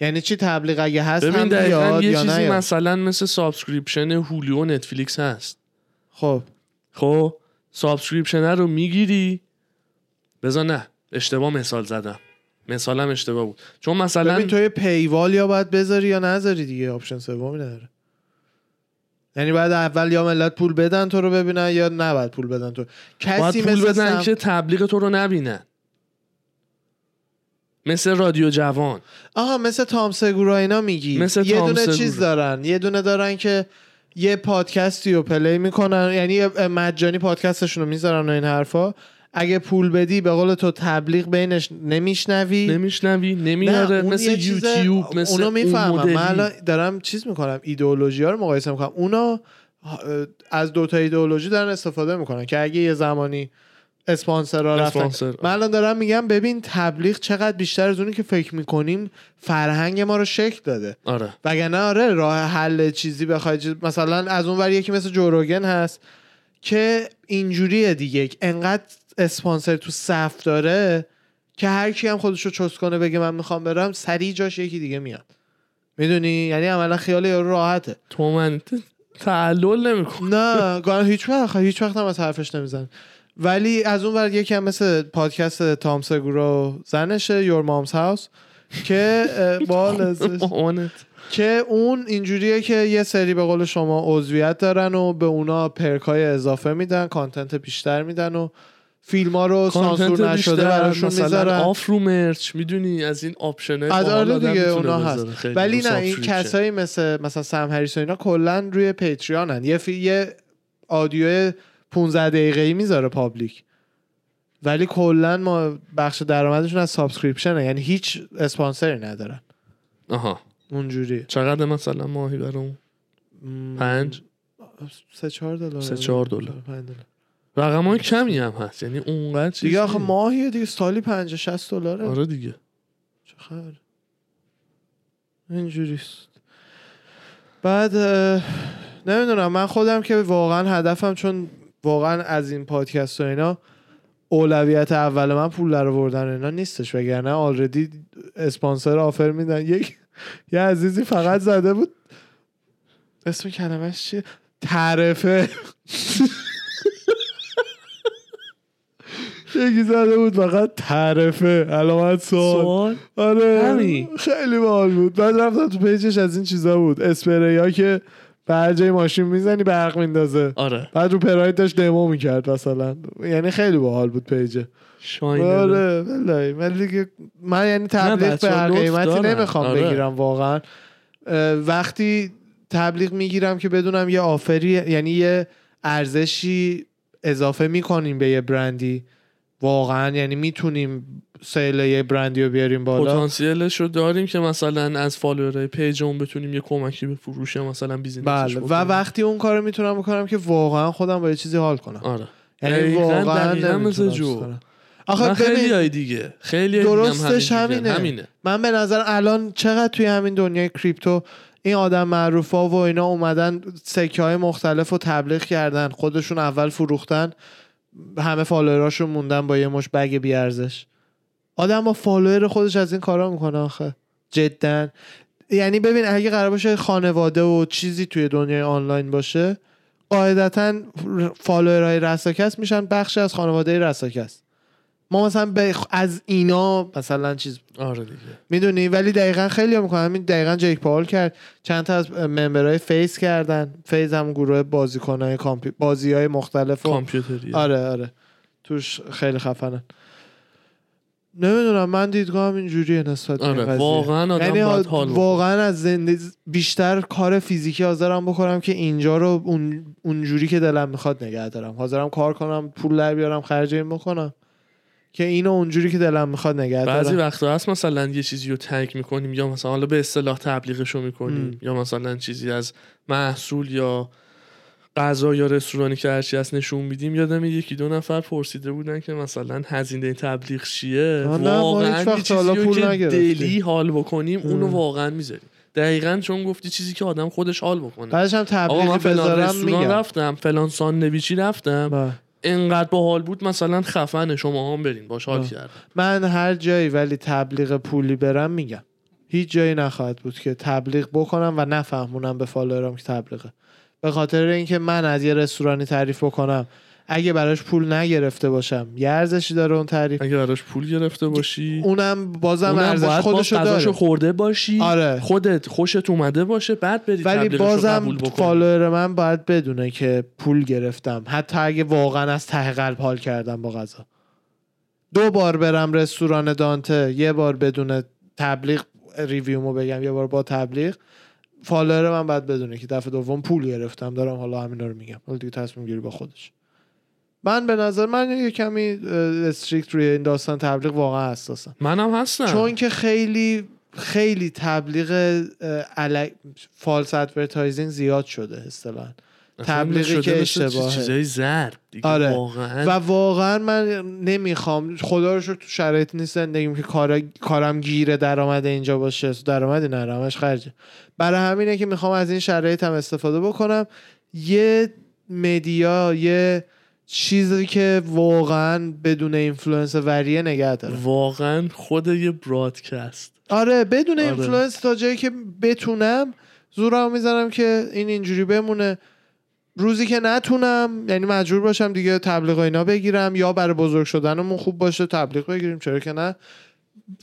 Speaker 1: یعنی چی تبلیغ اگه هست
Speaker 2: ببین
Speaker 1: هم بیاد
Speaker 2: یه
Speaker 1: یا
Speaker 2: چیزی
Speaker 1: نه
Speaker 2: مثلا مثل subscription Hulu Netflix هست.
Speaker 1: خب.
Speaker 2: خب؟ subscription رو می‌گیری؟ بذار نه اشتباه مثال زدم. مثالم اشتباه بود. چون مثلا
Speaker 1: ببین تو یه paywall یا باید بذاری یا نذاری دیگه option سومی نداره. یعنی بعد اول یا ملت پول بدن تو رو ببینن یا نباید پول بدن تو. کسی
Speaker 2: باید پول
Speaker 1: مثل
Speaker 2: بدن
Speaker 1: سم-
Speaker 2: که تبلیغ تو رو نبینن. مثل رادیو جوان.
Speaker 1: آها مثل تام سگورا اینا میگی.
Speaker 2: مثل
Speaker 1: یه دونه
Speaker 2: سگورا.
Speaker 1: چیز دارن. یه دونه دارن که یه پادکستی رو پلی می‌کنن. یعنی مجانی پادکستشون رو می‌ذارن و این حرفا. اگه پول بدی به قول تو تبلیغ بینش نمیشنوی.
Speaker 2: نمیشنوی نمیاره
Speaker 1: اون
Speaker 2: مثل یوتیوب مثل
Speaker 1: اونو
Speaker 2: اون
Speaker 1: می‌فهمم.
Speaker 2: مدلی.
Speaker 1: من الان دارم چیز می‌کنم ایدئولوژی ها رو مقایسه می‌کنم. اونا از دوتا ایدئولوژی دارن استفاده می‌کنن که اگه یه زمانی اسپانسرها رفتن.
Speaker 2: اسپانسر.
Speaker 1: من الان دارم میگم ببین تبلیغ چقدر بیشتر از اونی که فکر می‌کنیم فرهنگ ما رو شکل داده.
Speaker 2: آره.
Speaker 1: وگرنه آره راه حل چیزی بخوای چیز- مثلا از اون ور یکی مثل جوروگن هست که اینجوریه دیگه. انقدر اسپانسر تو صف داره که هر کی هم خودش رو چست کنه بگه من می‌خوام برم سریع جاش یکی دیگه میاد. می‌دونی؟ یعنی عملا خیال یارو راحته.
Speaker 2: تو من تعلل نمیکن
Speaker 1: نه گاهی هیچ وقت هیچ وقت هم از حرفش نمیزن ولی از اون ور یکی هم مثل پادکست تام سگورا زنشه Your Mom's House که
Speaker 2: مامانت
Speaker 1: که اون اینجوریه که یه سری به قول شما عضویت دارن و به اونا perk ای اضافه میدن content بیشتر میدن و فیلم ها رو سانسور نشده براشون می‌ذارن.
Speaker 2: off رو merch می‌دونی؟ از این option
Speaker 1: از آره دیگه اونا هست. ولی نه این کسایی مثل مثلا سم هریس و اینا کلا روی Patreon ن یه فی... یه audio 15 دقیقه‌ای می‌ذاره public. ولی کلا ما بخش درآمدشون از subscription ه یعنی هیچ اسپانسری ندارن.
Speaker 2: آها.
Speaker 1: اونجوری.
Speaker 2: چقدر مثلا ماهی برام پنج؟
Speaker 1: سه چهار دلار.
Speaker 2: سه چهار دلار. رقم های کمی هم هست یعنی اونقدر چیز
Speaker 1: دیگه آخه. ماهیه دیگه سالی 50 60 دلاره.
Speaker 2: آره دیگه.
Speaker 1: چه خبر اینجوریست. بعد نمی‌دونم من خودم که واقعا هدفم چون واقعا از این پادکست و اینا اولویت اول من پول در آوردن اینا نیستش وگرنه آلردی اسپانسر آفر میدن. یک یه عزیزی فقط زده بود. اسم کلمش چیه؟ تعرفه. یکی زده بود فقط تعرفه. علامت سوال آره. خیلی باحال بود. بعد رفتم تو پیجش از این چیزا بود. اسپری ها که به جای ماشین می‌زنی برق میندازه.
Speaker 2: آره.
Speaker 1: بعد رو پراید داشت دمو می‌کرد مثلا. یعنی خیلی باحال بود پیجه.
Speaker 2: شاینه
Speaker 1: آره ولی دیگه من یعنی تبلیغ به هر قیمتی. نمی‌خوام
Speaker 2: آره.
Speaker 1: بگیرم واقعا. وقتی تبلیغ می‌گیرم که بدونم یه offer ی یعنی یه ارزشی اضافه می‌کنیم به یه برندی واقعا یعنی می‌تونیم sale یه برندی رو بیاریم بالا.
Speaker 2: پتانسیلش رو داریم که مثلا از follower های page اون بتونیم یه کمکی به فروش مثلا business
Speaker 1: بله. و وقتی اون کارو می‌تونم بکنم که واقعا خودم با یه چیزی حال کنم.
Speaker 2: آره.
Speaker 1: یعنی واقعا
Speaker 2: مثل جو.
Speaker 1: آخه
Speaker 2: خیلی دیگه. خیلی
Speaker 1: درستش
Speaker 2: همینه.
Speaker 1: همینه.
Speaker 2: همینه.
Speaker 1: من به نظر الان چقدر توی همین دنیای crypto این آدم معروف ها و اینا اومدن سکه های مختلف رو تبلیغ کردن خودشون اول فروختن همه follower اشون موندن با یه مشت bag بیارزش. آدم با follower خودش از این کارا می‌کنه آخه. جدا. یعنی ببین اگه قرار باشه خانواده و چیزی توی دنیای آنلاین باشه قاعدتا follower های رساکست میشن بخشی از خانواده رساکست. ما مثلا به از اینا مثلا چیز
Speaker 2: آره دیگه.
Speaker 1: می‌دونی؟ ولی دقیقا خیلی هم می‌کنن. همین دقیقا جیک پاول کرد. چند تا از member های FaZe کردن. FaZe هم گروه بازیکنهای کامپی... بازی های مختلف و...
Speaker 2: کامپیوتری.
Speaker 1: آره آره. توش خیلی خفنن. نمی‌دونم من دیدگاهم اینجوریه نسبت به
Speaker 2: آره. واقعا آدم
Speaker 1: یعنی
Speaker 2: باید حال.
Speaker 1: واقعا از زندگی بیشتر کار فیزیکی حاضرم بکنم که اینجا رو اون اونجوری که دلم می‌خواد نگه دارم حاضرم کار کنم پول در بیارم خرج این بکنم که اینو اونجوری که دلم می‌خواد نگه
Speaker 2: بعضی
Speaker 1: دارم
Speaker 2: وقتا هست مثلا یه چیزی رو تنک می‌کنیم یا مثلا حالا به اصطلاح تبلیغشو می‌کنیم یا مثلا چیزی از محصول یا غذا یا رستورانی که هرچی هست نشون میدیم یادم یکی دو نفر پرسیده بودن که مثلا هزینه تبلیغ چیه واقعا چیزی که. دلی حال بکنیم اونو
Speaker 1: ام.
Speaker 2: واقعا می‌ذاریم دقیقا چون گفتی چیزی که آدم خودش حال بکنه
Speaker 1: بعدش هم
Speaker 2: آقا من
Speaker 1: تبلیغ
Speaker 2: فلان رستوران
Speaker 1: میگم
Speaker 2: رفتم فلان ساندویچی رفتم
Speaker 1: بله.
Speaker 2: انقدر باحال بود مثلا خفنه شما هم برین باش حال
Speaker 1: آه.
Speaker 2: کردم
Speaker 1: من هر جایی ولی تبلیغ پولی برم میگم هیچ جایی نخواهد بود که تبلیغ بکنم و نفهمونم به فالوورام که تبلیغه به خاطر اینکه من از یه رستورانی تعریف بکنم اگه براش پول نگرفته باشم یه ارزشی داره اون تعریف؟
Speaker 2: اگه براش پول گرفته باشی؟
Speaker 1: اونم بازم ارزش
Speaker 2: باز
Speaker 1: خودشو
Speaker 2: غذاشو
Speaker 1: داره.
Speaker 2: خورده باشی.
Speaker 1: آره.
Speaker 2: خودت خوشت اومده باشه بعد بری
Speaker 1: ولی بازم follower من باید بدونه که پول گرفتم. حتی اگه واقعا از ته قلب حال کردم با غذا. دو بار برم رستوران دانته یه بار بدون تبلیغ review مو بگم یه بار با تبلیغ. follower من باید بدونه که دفعه دوم پول گرفتم دارم حالا همینا رو میگم. حالا دیگه تصمیم گیری با خودش. من به نظر من یه کمی strict روی این داستان تبلیغ واقعا حساسم
Speaker 2: منم هستم.
Speaker 1: چون که خیلی خیلی تبلیغ false advertising زیاد شده اصطلاحا. تبلیغی که اشتباهه.
Speaker 2: چیزای زرد دیگه.
Speaker 1: آره.
Speaker 2: واقعا.
Speaker 1: و واقعا من نمی‌خوام. خدا رو شکر تو شرایط نیست زندگیم که کار کارم گیره درآمد اینجا باشه. درآمدی نره همش خرجه. برای همینه که می‌خوام از این شرایط هم استفاده بکنم. یه media یه چیزی که واقعا بدون influence وریه نگه داره.
Speaker 2: واقعا خود یه broadcast.
Speaker 1: آره بدون
Speaker 2: آره.
Speaker 1: influence تا جایی که بتونم زورم می‌زنم که این اینجوری بمونه. روزی که نتونم یعنی مجبور باشم دیگه تبلیغ اینا بگیرم یا برای بزرگ شدنمون خوب باشه تبلیغ بگیریم چرا که نه.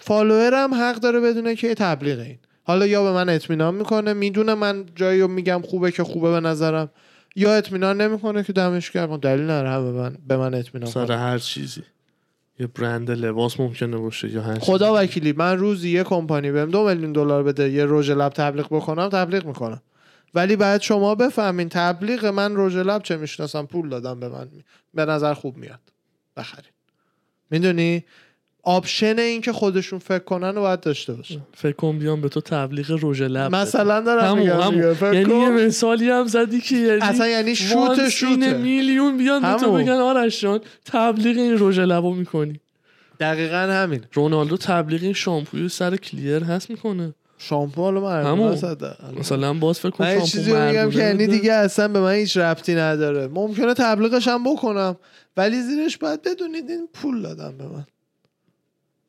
Speaker 1: follower م حق داره بدونه که تبلیغ این. حالا یا به من اطمینان می‌کنه می‌دونه من جایی رو میگم خوبه که خوبه به نظرم یا اطمینان نمی‌کنه که دمش گرم. دلیل هم به من به من اطمینان
Speaker 2: سر هر چیزی. یه برند لباس ممکنه باشه یا هر.
Speaker 1: خدا وکیلی من روزی یه کمپانی بهم دو میلیون دلار بده یه روژ لب تبلیغ بکنم تبلیغ می‌کنم. ولی بعد شما بفهمین تبلیغ من روژ لب چه می‌شناسم؟ پول دادم به من. به نظر خوب میاد. بخرین. می‌دونی؟ option این که خودشون فکر کنن رو باید داشته باشن.
Speaker 2: فکر کن بیام به تو تبلیغ رژ لب.
Speaker 1: مثلا دارم میگم
Speaker 2: یعنی یه. مثالی هم زدی که یعنی
Speaker 1: اصلا یعنی شوت شوته.
Speaker 2: میلیون بیان به تو. بگن آرش جان تبلیغ این رژ لبو می‌کنی.
Speaker 1: دقیقا همین.
Speaker 2: رونالدو تبلیغ این شامپوی سر کلیر هست می‌کنه.
Speaker 1: شامپو حالا من.
Speaker 2: مثلا باز فکر کن
Speaker 1: من یه
Speaker 2: شامپو
Speaker 1: چیزی میگم که یعنی. دیگه اصلا به من هیچ ربطی نداره ممکنه تبلیغش هم بکنم ولی زیرش باید بدونید این پول دادم به من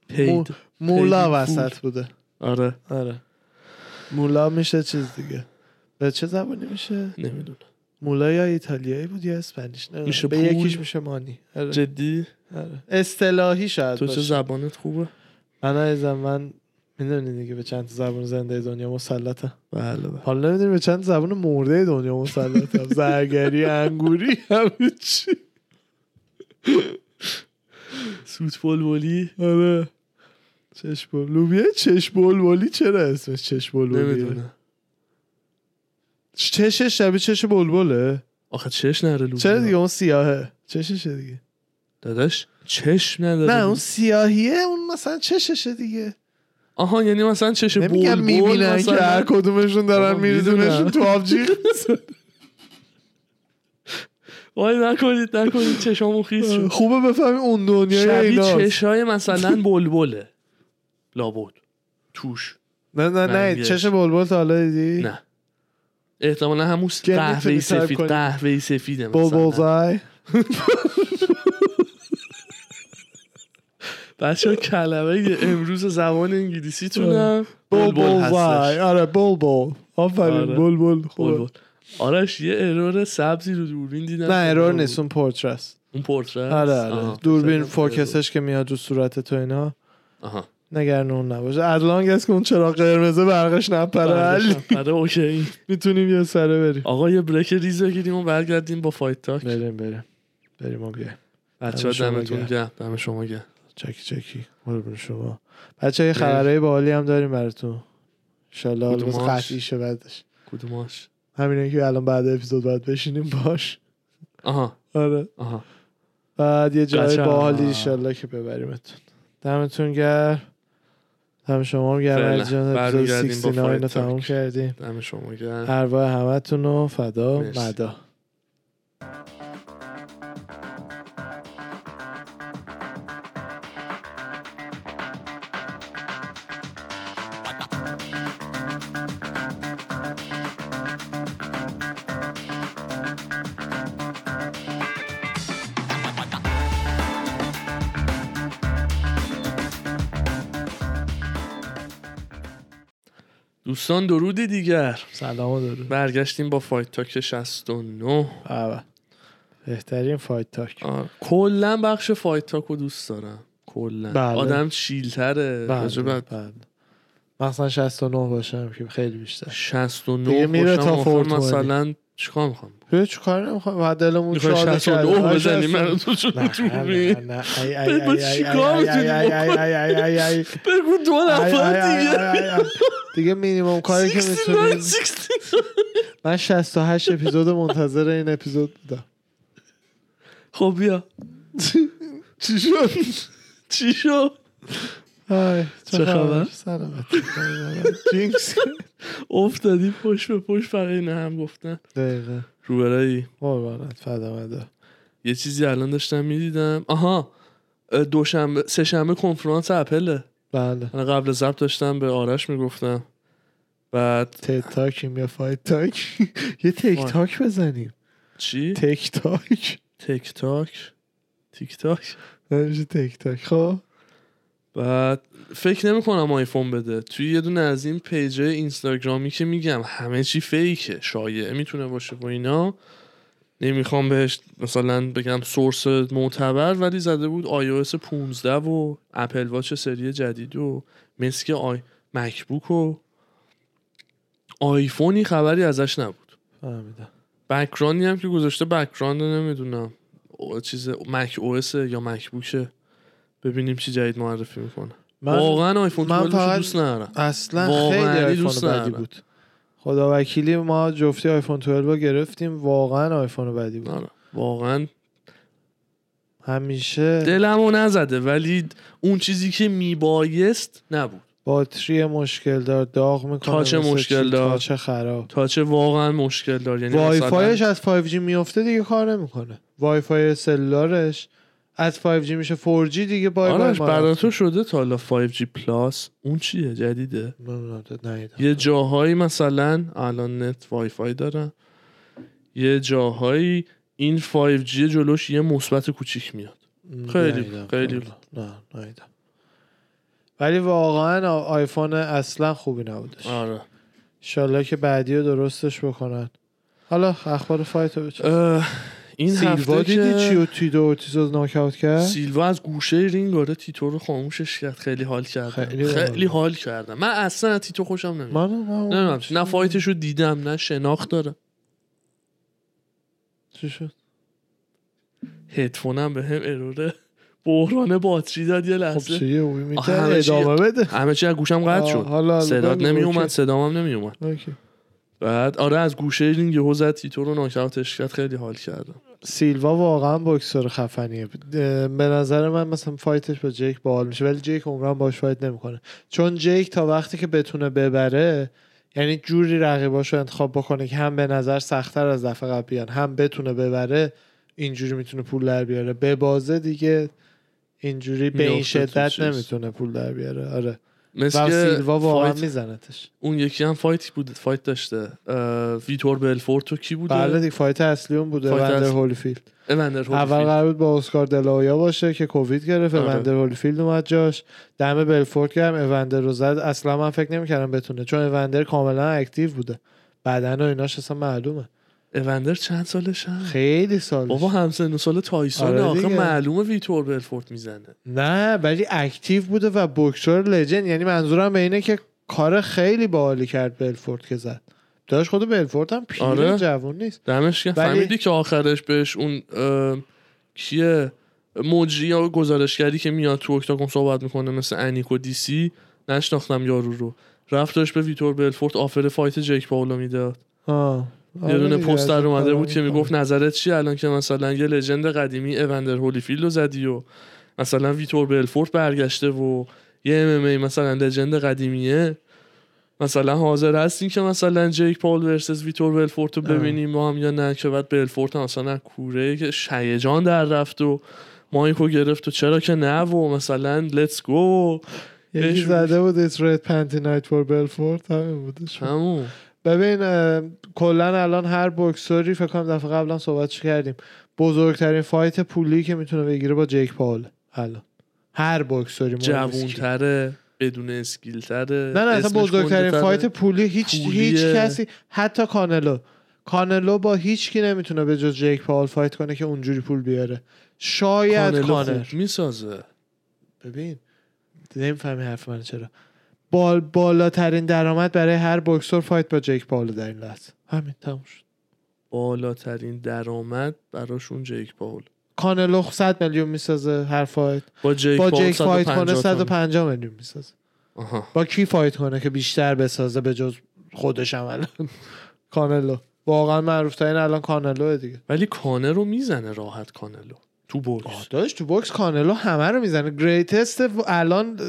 Speaker 2: پید
Speaker 1: مولا. وسط بوده
Speaker 2: آره
Speaker 1: آره مولا میشه چیز دیگه به چه زبانی میشه
Speaker 2: نمی‌دونم
Speaker 1: مولا یا ایتالیایی بود یا اسپانیش نمی‌دونم.
Speaker 2: میشه
Speaker 1: به
Speaker 2: پول؟
Speaker 1: یکیش میشه مانی آره.
Speaker 2: جدی
Speaker 1: آره. اصطلاحی شاید
Speaker 2: تو چه. زبانت خوبه
Speaker 1: من عزیزم من می‌دونی دیگه به چند تا زبان زنده دنیا مسلطم
Speaker 2: بله بله.
Speaker 1: حالا نمی‌دونی به چند زبان مرده دنیا مسلطم زرگری انگوری همه چی.
Speaker 2: سوت بلبلی.
Speaker 1: آره. بل لوبیا چشم بلبلی چرا اسمش چشم بلبلیه؟
Speaker 2: نمی‌دونم.
Speaker 1: چشش شبیه چش بلبله؟
Speaker 2: آخه چش نره لوبیا.
Speaker 1: چرا دیگه؟ اون سیاهه. چششه دیگه.
Speaker 2: داداش چشم نداره.
Speaker 1: نه اون سیاهیه اون مثلا چششه دیگه.
Speaker 2: آها یعنی مثلا چش بول
Speaker 1: می‌بینن که هر
Speaker 2: مثلا
Speaker 1: کدومشون دارن میریزونشون. تو آبجیغ
Speaker 2: وای نکنید نکنید چشامون خیس شد.
Speaker 1: خوبه بفهمی اون دنیای
Speaker 2: شبیه
Speaker 1: ایناست.
Speaker 2: چشای مثلا بلبله. لابد. توش.
Speaker 1: نه نه نه. چش بلبل تا حالا دیدی؟
Speaker 2: نه. احتمالا همون
Speaker 1: تایپ
Speaker 2: سفید. قهوه‌ای سفیده مثلا.
Speaker 1: زای.
Speaker 2: بچه کلمه امروز زبان انگلیسی تونم بلبل
Speaker 1: بلبل زای
Speaker 2: هستش.
Speaker 1: آره بلبل. آفرین
Speaker 2: آره.
Speaker 1: بلبل خوبه
Speaker 2: بلبل آرش یه ارور سبزی رو دوربین دیدم.
Speaker 1: نه ارور
Speaker 2: بود.
Speaker 1: نیست اون پورترست.
Speaker 2: اون پورتره
Speaker 1: آره آره. دوربین فوکسش که میاد رو صورت تو اینا.
Speaker 2: آها.
Speaker 1: نگران اون نباشه. as long as که اون چراغ قرمزه برقش نپره.
Speaker 2: آره okay.
Speaker 1: می‌تونیم یه سره بریم.
Speaker 2: آقا یه break ریز بگیریم و برگردیم با fight talk.
Speaker 1: بریم بریم. بریم و بیایم
Speaker 2: بچه ها دمتون گرم. دم شما گرم.
Speaker 1: چکی چکی. قربون شما. بچه یه خبرهای باحالی هم داریم براتون. انشالله بس قطعی شه بعدش.
Speaker 2: کدوماش؟
Speaker 1: همینه که الان بعد اپیزود باید بشینیم باش.
Speaker 2: آها.
Speaker 1: آره.
Speaker 2: آها.
Speaker 1: بعد یه جای باحالی انشالله که ببریمتون. دمتون گرم. دم شما هم گرم جان اپیزود 69 رو تموم کردیم.
Speaker 2: دم شما گرم.
Speaker 1: ارواح همتون رو فدا مدا.
Speaker 2: دوستان درودی دیگر.
Speaker 1: سلام و درود.
Speaker 2: برگشتیم با fight talk 69
Speaker 1: بله بهترین fight talk.
Speaker 2: کلا بخش fight talk رو دوست دارم. کلا.
Speaker 1: بله.
Speaker 2: آدم chill تره
Speaker 1: بله بله. مثلا 69 باشم که خیلی بیشتر.
Speaker 2: 69
Speaker 1: میره تا فورت
Speaker 2: مثلا چیکار می‌خوام؟
Speaker 1: بیا چیکار نمی‌خوام. بعد دلمون
Speaker 2: شاد 69 بزنی؟ من تو
Speaker 1: ای ای ای ای
Speaker 2: بگو دو نفر دیگه.
Speaker 1: دیگه مینیمم کاری که می‌تونیم من 68 اپیزود منتظر این اپیزود بودم.
Speaker 2: خب بیا.
Speaker 1: چی شد؟
Speaker 2: چی شد؟
Speaker 1: چه خبر؟ سلامت جینکس.
Speaker 2: افتادی پشت به پشت فقط این هم گفتن.
Speaker 1: دقیقه.
Speaker 2: روبرایی؟
Speaker 1: قربانت فدا
Speaker 2: یه چیزی الان داشتم می‌دیدم. آها دوشنبه سه شنبه کنفرانس اپله.
Speaker 1: بله.
Speaker 2: من قبل ضبط داشتم به آرش می‌گفتم. بعد
Speaker 1: tech talk یم یا fight talk؟ یه tech talk بزنیم.
Speaker 2: چی؟
Speaker 1: tech talk.
Speaker 2: tech talk؟ تیک تاک؟
Speaker 1: نمیشه tech talk. خب؟
Speaker 2: بعد فکر نمی کنم آیفون بده. توی یه دونه از این page اینستاگرامی که میگم همه چی fake ه شایعه می‌تونه باشه و اینا. نمی‌خوام بهش مثلا بگم سورس معتبر ولی زده بود iOS 15 و اپل واچ سری جدید و مثل آی مکبوک و آیفونی خبری ازش نبود.
Speaker 1: فهمیدم.
Speaker 2: بکراندی هم که گذاشته بکراند نمی‌دونم. چیز مک او یا مکبوکه. ببینیم چی جدید معرفی می‌کنه. واقعا آیفون 12 دوست ندارم.
Speaker 1: اصلا خیلی آیفون بدی بود. خدا وکیلی ما جفتی آیفون 12 گرفتیم واقعا آیفون بدی بود.
Speaker 2: آره. واقعا
Speaker 1: همیشه
Speaker 2: دلمو نزده ولی اون چیزی که میبایست نبود.
Speaker 1: باتری مشکل دار داغ می‌کنه
Speaker 2: touch مشکل دار.
Speaker 1: touch خراب.
Speaker 2: touch واقعا مشکل دار. یعنی
Speaker 1: وای فایش از 5G میفته دیگه کار نمی‌کنه. وای فای cellular ش از 5G میشه 4G دیگه bye
Speaker 2: bye برای تو شده تا حالا 5G plus؟ اون چیه؟ جدیده؟ یه جاهایی مثلا الان نت وای فای دارن یه جاهایی این 5G جلوش یه مثبت کوچیک میاد. خیلی خیلی.
Speaker 1: نه ندیدم ولی واقعا آیفون اصلا خوبی نبودش.
Speaker 2: آره.
Speaker 1: انشالله که بعدی رو درستش بکنن. حالا اخبار fight رو
Speaker 2: این
Speaker 1: سیلوا دیدی چی و تیتو اورتیز ناکاوت کرد؟
Speaker 2: سیلوا از گوشه رینگ آره تیتو رو خاموشش کرد خیلی حال کردم خیلی, خیلی حال کردم من اصلا از تیتو خوشم نمیاد.
Speaker 1: من
Speaker 2: نمی‌دونم نه fight ش رو دیدم نه شناخت داره
Speaker 1: چی شد؟
Speaker 2: هدفونم به هم error ه. بحران باتری داد یه لحظه.
Speaker 1: خب چیه ادامه بده.
Speaker 2: همه چی از گوشم قطع شد. صدات نمی اومد صدام هم نمی اومد بعد آره از گوشه رینگ یهو زد تیتو رو ناکاوتش کرد خیلی حال کردم
Speaker 1: سیلوا واقعا boxer خفنیه. به نظر من مثلا fight ش با جیک باحال میشه ولی جیک عمرا باهاش fight نمی‌کنه. چون جیک تا وقتی که بتونه ببره یعنی جوری رقیباشو انتخاب بکنه که هم به نظر سختتر از دفعه قبل بیان هم بتونه ببره اینجوری می‌تونه پول در بیاره. ببازه دیگه اینجوری به این شدت نمی‌تونه پول در بیاره. آره.
Speaker 2: مثل
Speaker 1: سیلوا واقعا میزنتش.
Speaker 2: اون یکی هم fight بود fight داشته. ویتور بلفورد تو کی بوده؟
Speaker 1: بله دیگه fight اصلی اون بوده اوندر هولیفیلد
Speaker 2: اول
Speaker 1: قرار بود با اسکار دلاویا باشه که کووید گرفت آره. اوندر هولیفیلد اومد جاش. دم بلفورد گرم اوندر رو زد. اصلا من فکر نمی‌کردم بتونه چون اوندر کاملا active بوده. بدن و ایناش اصلا معلومه.
Speaker 2: اوندر چند سالش هم
Speaker 1: خیلی سال
Speaker 2: بابا همسن سال تایسون
Speaker 1: آره
Speaker 2: آخه. معلومه ویتور بلفورت می‌زنه.
Speaker 1: نه ولی active بوده و بکسور legend یعنی منظورم به اینه که کار خیلی باحالی کرد بلفورد که زد. داشت خود بلفورد هم پیر
Speaker 2: آره.
Speaker 1: جوون نیست.
Speaker 2: دمش.
Speaker 1: ولی-
Speaker 2: فهمیدی که آخرش بهش اون اه، کیه؟ مجری یا گزارشگری که میاد تو octagon صحبت می‌کنه مثل انیک و DC نشناختم یارو رو. رفت داشت به ویتور بلفورت offer fight جیک پاولو می‌داد. یه
Speaker 1: آره
Speaker 2: دونه
Speaker 1: این
Speaker 2: اومده بود که. می‌گفت نظرت چی الان که مثلا یه legend قدیمی اوندر هولیفیلد رو زدی و مثلا ویتور بلفورت برگشته و یه MMA مثلا legend قدیمیه. مثلا حاضر هستین که مثلا جیک پال versus ویتور بلفورت رو. ببینیم ما هم یا نه که بعد بلفورت هم مثلا کوره که شیجان در رفت و mic و گرفت و چرا که نه و مثلا let's go
Speaker 1: یکی زده بود It's red panty night for Belfort همین بودش.
Speaker 2: همون.
Speaker 1: ببین کلا الان هر بکسوری فکر کنم دفعه قبلا صحبتش کردیم. بزرگترین fight پولی که می‌تونه بگیره با جیک پاول الان. هر کی.
Speaker 2: جوونتره بدون skill تره
Speaker 1: نه نه اصلا بزرگترین فایت پولی هیچ
Speaker 2: پولیه.
Speaker 1: هیچ کسی حتی کانلو. کانلو با هیچ کی نمی‌تونه به جز جیک پاول fight کنه که اونجوری پول بیاره. شاید کانر.
Speaker 2: می‌سازه.
Speaker 1: ببین نمی‌فهمی حرف من چرا. بال بالاترین درآمد برای هر بکسور fight با جیک پاول در این لحظه. همین تموم شد.
Speaker 2: بالاترین درآمد براشون جیک پاول.
Speaker 1: کانلو 100 میلیون می‌سازه هر fight.
Speaker 2: با جیک,
Speaker 1: با جیک fight
Speaker 2: 150
Speaker 1: کنه
Speaker 2: تا.
Speaker 1: 150 میلیون می‌سازه. با کی fight کنه که بیشتر بسازه به جز خودش هم الان؟ کانلو. واقعا معروف ترین الان کانلو دیگه.
Speaker 2: ولی کانر رو می‌زنه راحت کانلو. تو بوکس
Speaker 1: داداش تو بوکس کانلو همه رو می‌زنه. greatest الان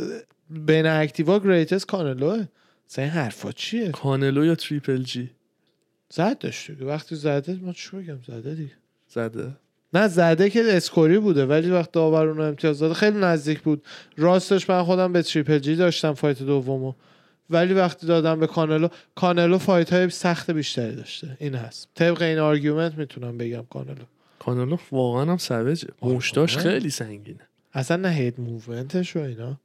Speaker 1: بین active ا greatest کانلوه مثلا این حرفا چیه؟
Speaker 2: کانلو یا Triple G؟
Speaker 1: زد داداش دیگه. وقتی زده ما چی بگم؟ زده دیگه.
Speaker 2: زده.
Speaker 1: نه زده که score ی بوده ولی وقت داور اون امتیاز داده. خیلی نزدیک بود. راستش من خودم به Triple G داشتم fight دومو. ولی وقتی دادم به کانلو کانلو fight های سخت بیشتری داشته. این هست. طبق این argument می‌تونم بگم کانلو.
Speaker 2: کانلو واقعا هم سوجه. مشتاش. خیلی سنگینه.
Speaker 1: اصلا نه head movement ش و اینا.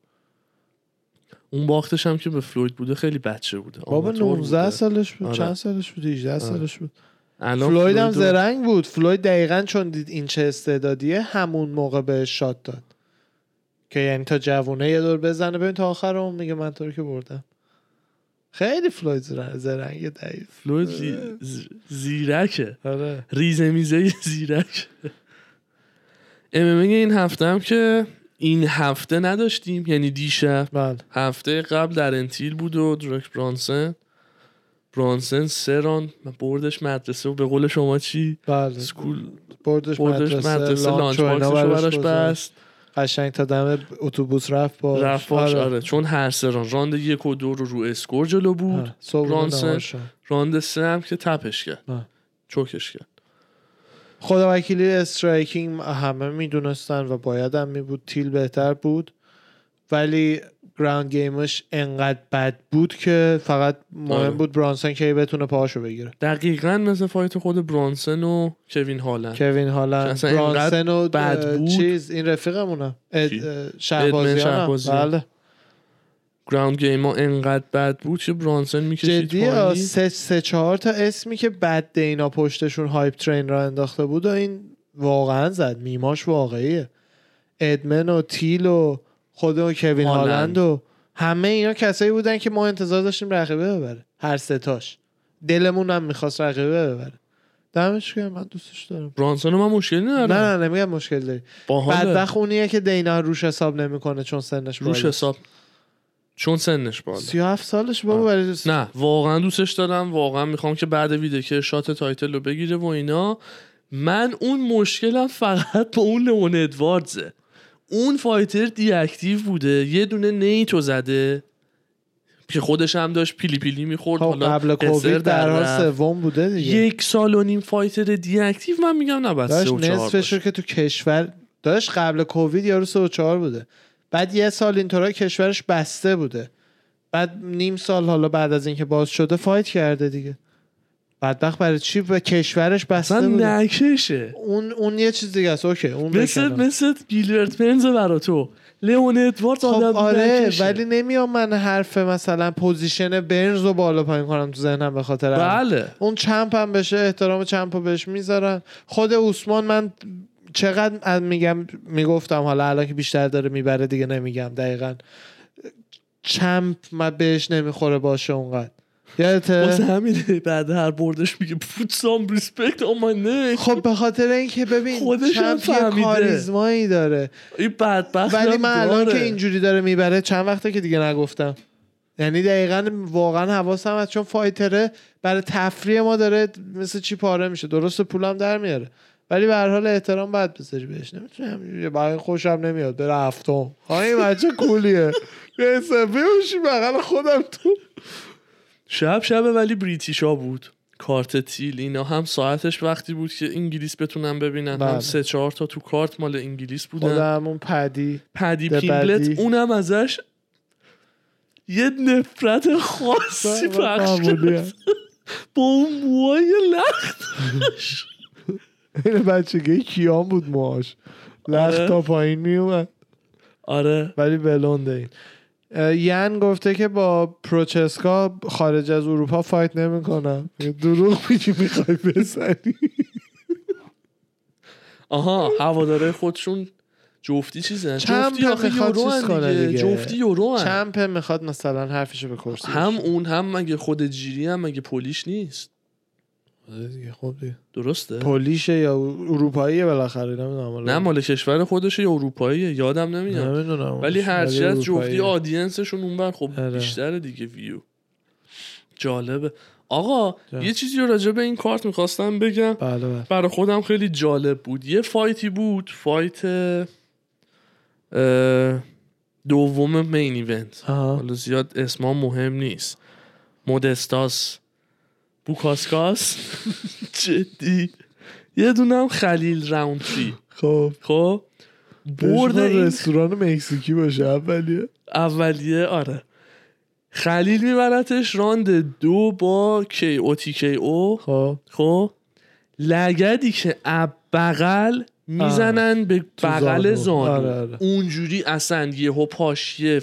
Speaker 2: اون باختش هم که به فلوید بوده خیلی بچه بوده.
Speaker 1: بابا
Speaker 2: آماتور
Speaker 1: 19
Speaker 2: بوده.
Speaker 1: سالش بود
Speaker 2: آره.
Speaker 1: چند سالش بود؟ 18 سالش بود.
Speaker 2: الان
Speaker 1: فلوید هم زرنگ بود. فلوید دقیقا چون دید این چه استعدادیه همون موقع بهش shot داد. که یعنی تا جوونه یه دور بزنه ببین تا آخر اون میگه من تو رو که بردم. خیلی فلوید زرنگ, ضعیف.
Speaker 2: فلوید زی... ز- زیرکه.
Speaker 1: آره.
Speaker 2: ریزه میزه زیرک. ام این هفته هم که این هفته نداشتیم یعنی دیشب.
Speaker 1: بله.
Speaker 2: هفته قبل دارن تیل بود و درک برانسن. برانسن سه راند بردش مدرسه و به قول شما چی؟
Speaker 1: بله.
Speaker 2: school
Speaker 1: بردش
Speaker 2: بردش
Speaker 1: مدرسه,
Speaker 2: مدرسه
Speaker 1: lunch
Speaker 2: box ش براش
Speaker 1: قشنگ تا دم اتوبوس رفت با
Speaker 2: رفت باش آره. چون هر سه راند راند یک و دو رو رو score جلو بود. برانسن. راند سه هم که tap ش کرد.
Speaker 1: choke
Speaker 2: ش کرد.
Speaker 1: خدا وکیلی striking همه می‌دونستن و باید هم می بود تیل بهتر بود ولی ground game ش انقدر بد بود که فقط مهم
Speaker 2: آره.
Speaker 1: بود برانسن کی بتونه پاهاشو بگیره
Speaker 2: دقیقا مثل fight خود برانسن و کوین هالند
Speaker 1: کوین هالند برانسن و
Speaker 2: بد بود.
Speaker 1: چیز این رفیقمونه اد-
Speaker 2: کی؟
Speaker 1: اه، شهبازیان هم.
Speaker 2: شهبازیان.
Speaker 1: بله
Speaker 2: ground game ها انقدر بد بود که برانسن می‌کشید
Speaker 1: جدی؟ سه, سه چهار تا اسمی که بد دینا پشتشون hype train را انداخته بود و این واقعا زد. میماش واقعیه. ادمن و تیل و خود و کوین
Speaker 2: هالند.
Speaker 1: و همه اینا کسایی بودن که ما انتظار داشتیم رقیبه ببره. هر ستاش دلمون هم می‌خواست رقیبه ببره. دمش گرم من دوستش دارم.
Speaker 2: برانسن رو من مشکلی ندارم.
Speaker 1: نه نه نمیگم مشکل داری. بدبخت اونیه که دینا روش حساب نمی‌کنه چون سنش
Speaker 2: روش حساب چون سنش بالا
Speaker 1: 37 سالش بابا. ولی
Speaker 2: نه واقعا دوستش دارم. واقعا می‌خوام که بعد ویدیو که shot title رو بگیره و اینا. من اون مشکلم فقط با اون لئون ادواردزه. اون fighter deactive بوده. یه دونه نیتو زده. که خودش هم داشت پیلی پیلی می‌خورد.
Speaker 1: خب
Speaker 2: حالا
Speaker 1: قبل کووید در. سوم بوده دیگه.
Speaker 2: یک سال و نیم fighter deactive من میگم نه بس
Speaker 1: داشت نصفش رو. که تو کشور داشت قبل کووید یارو سه و چهار بوده. بعد یه سال اینطورا کشورش بسته بوده. بعد نیم سال حالا بعد از اینکه باز شده fight کرده دیگه. بدبخت برای چی به کشورش بسته
Speaker 2: اصلا
Speaker 1: بود
Speaker 2: نکشه
Speaker 1: اون اون یه چیز دیگه است. okay اون
Speaker 2: مثل. مثل گیلبرت برنز برا تو. لئون ادواردز
Speaker 1: خب
Speaker 2: آدم
Speaker 1: آره
Speaker 2: نکشه.
Speaker 1: ولی نمیام من حرف مثلا position برنز رو بالا پایین کنم تو ذهنم به خاطر.
Speaker 2: بله.
Speaker 1: اون champ هم بشه احترام champ رو بهش می‌ذارن. خود عثمان من چقدر از میگم می‌گفتم حالا الان که بیشتر داره می‌بره دیگه نمیگم دقیقا. champ من بهش نمی‌خوره باشه اونقدر.
Speaker 2: واسه
Speaker 1: یادته
Speaker 2: همینه بعد هر بردش میگه put some respect on my name
Speaker 1: خب به خاطر اینکه ببین
Speaker 2: خودش هم.
Speaker 1: کاریزمایی داره.
Speaker 2: این بدبخت
Speaker 1: ولی من الان. که اینجوری داره می‌بره چند وقته که دیگه نگفتم. یعنی دقیقا واقعا حواسم هست چون فایتره برای تفریح ما داره مثل چی پاره میشه. درست پولم در میاره. ولی به هر حال احترام باید بذاری بهش. نمی‌تونی همینجوری. برای خوشم نمیاد. بره هفتم. ها این بچه کولیه. بیسه بیوشی بغل خودم تو.
Speaker 2: شب شب ولی بریتیشا بود. کارت تیل اینا هم ساعتش وقتی بود که انگلیس بتونن ببینن. هم
Speaker 1: بله.
Speaker 2: سه چهار تا تو کارت مال انگلیس بودن.
Speaker 1: خودمون پدی
Speaker 2: پدی
Speaker 1: بدی.
Speaker 2: اونم ازش یه نفرت خاصی پخش. کرد. با اون موهای لخت
Speaker 1: این بچگی کیان بود موهاش لخت
Speaker 2: آره.
Speaker 1: تا پایین میومد
Speaker 2: آره.
Speaker 1: ولی بلونده این. ین گفته که با پروچسکا خارج از اروپا فایت نمی‌کنم دروغ میگی می‌خوای بزنی.
Speaker 2: آها هواداره خودشون جفتی چیزن
Speaker 1: چمپ
Speaker 2: جفتی
Speaker 1: می‌خواد
Speaker 2: یورو
Speaker 1: چیز
Speaker 2: دیگه.
Speaker 1: دیگه.
Speaker 2: جفتی یورو.
Speaker 1: چمپ می‌خواد مثلا حرفشو به کرسی
Speaker 2: هم اون هم مگه خود جیری هم مگه پولیش نیست؟
Speaker 1: خب دیگه.
Speaker 2: درسته.
Speaker 1: پولیشه یا اروپاییه بالاخره نمی‌دونم
Speaker 2: نه مال کشور خودشه یا اروپاییه؟ یادم نمیاد.
Speaker 1: نمی‌دونم.
Speaker 2: ولی هرچی از جفتی. آدینسشون اونور خب
Speaker 1: آره.
Speaker 2: بیشتره دیگه ویو جالبه. آقا
Speaker 1: جا.
Speaker 2: یه چیزی رو راجع به این کارت می‌خواستم بگم.
Speaker 1: بله بله.
Speaker 2: برای خودم خیلی جالب بود. یه فایتی بود فایت دوم مین ایونت. حالا زیاد اسما مهم نیست. مودستاس. بوکاسکاس. جدی. یه دونم خلیل راونتری
Speaker 1: خب.
Speaker 2: خب؟ برد این
Speaker 1: رستوران مکزیکی باشه اولیه.
Speaker 2: اولیه آره. خلیل میبرتش راند دو با کی او تی کی او
Speaker 1: خب.
Speaker 2: خب؟ لگدی که اب بغل می‌زنن به بغل
Speaker 1: زانو.
Speaker 2: زانو.
Speaker 1: آره، آره.
Speaker 2: اونجوری اصلا یهو پاش یه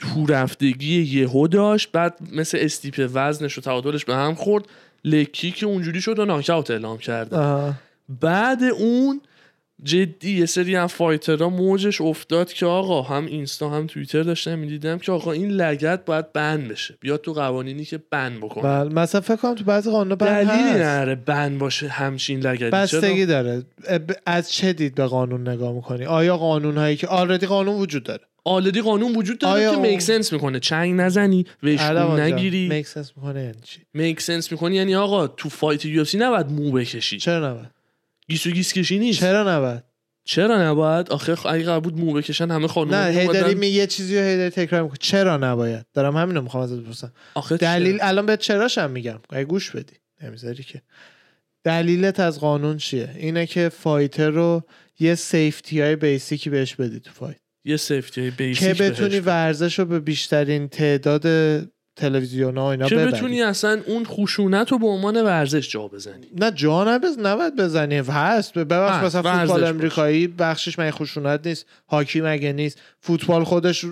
Speaker 2: تو رفتگی یهو داشت بعد مثل استیپ وزنش و تعادلش به هم خورد لکی که اونجوری شد و ناکاوت اعلام کرده
Speaker 1: آها.
Speaker 2: بعد اون جدی یه سری هم فایترها موجش افتاد که آقا هم اینستا هم توییتر داشتم می‌دیدم که آقا این لگت باید بند بشه. بیاد تو قوانینی که بند بکنه.
Speaker 1: بله مثلا فکر کنم تو بعضی قانون بند
Speaker 2: دلیلی نره بند باشه همچین لگتی.
Speaker 1: بستگی؟ داره. از چه دید به قانون نگاه می‌کنی؟ آیا قانون هایی که already قانون وجود داره.
Speaker 2: already قانون وجود داره که
Speaker 1: اون-
Speaker 2: make sense می‌کنه. چنگ نزنی وشکون نگیری.
Speaker 1: make sense می‌کنه یعنی چی؟
Speaker 2: make sense می‌کنی یعنی آقا تو fight UFC نباید مو بکشی.
Speaker 1: چرا نباید؟
Speaker 2: گیس و گیس کشی نیست.
Speaker 1: چرا نباید؟
Speaker 2: چرا نباید؟ آخه اگه قرار بود مو بکشن همه خانم
Speaker 1: نه هی داری می یه چیزی رو هی داری تکرار می‌کنی. چرا نباید؟ دارم همین رو می‌خوام ازت بپرسم. دلیل
Speaker 2: چرا؟
Speaker 1: الان به چراش هم میگم. اگه گوش بدی. نمی‌ذاری که. دلیلت از قانون چیه؟ اینه که fighter رو یه safety های basic ی بهش بدی تو fight.
Speaker 2: یه safety basic
Speaker 1: که بتونی. ورزش رو به بیشترین تعداد تلویزیون ها اینا
Speaker 2: که بتونی اصلا اون خشونت رو به عنوان ورزش جا بزنی.
Speaker 1: نه جا نبز نباید بزنی. هست. ببخش مثلا فوتبال. امریکایی بخشش مگه خشونت نیست؟ هاکی مگه نیست؟ فوتبال خودش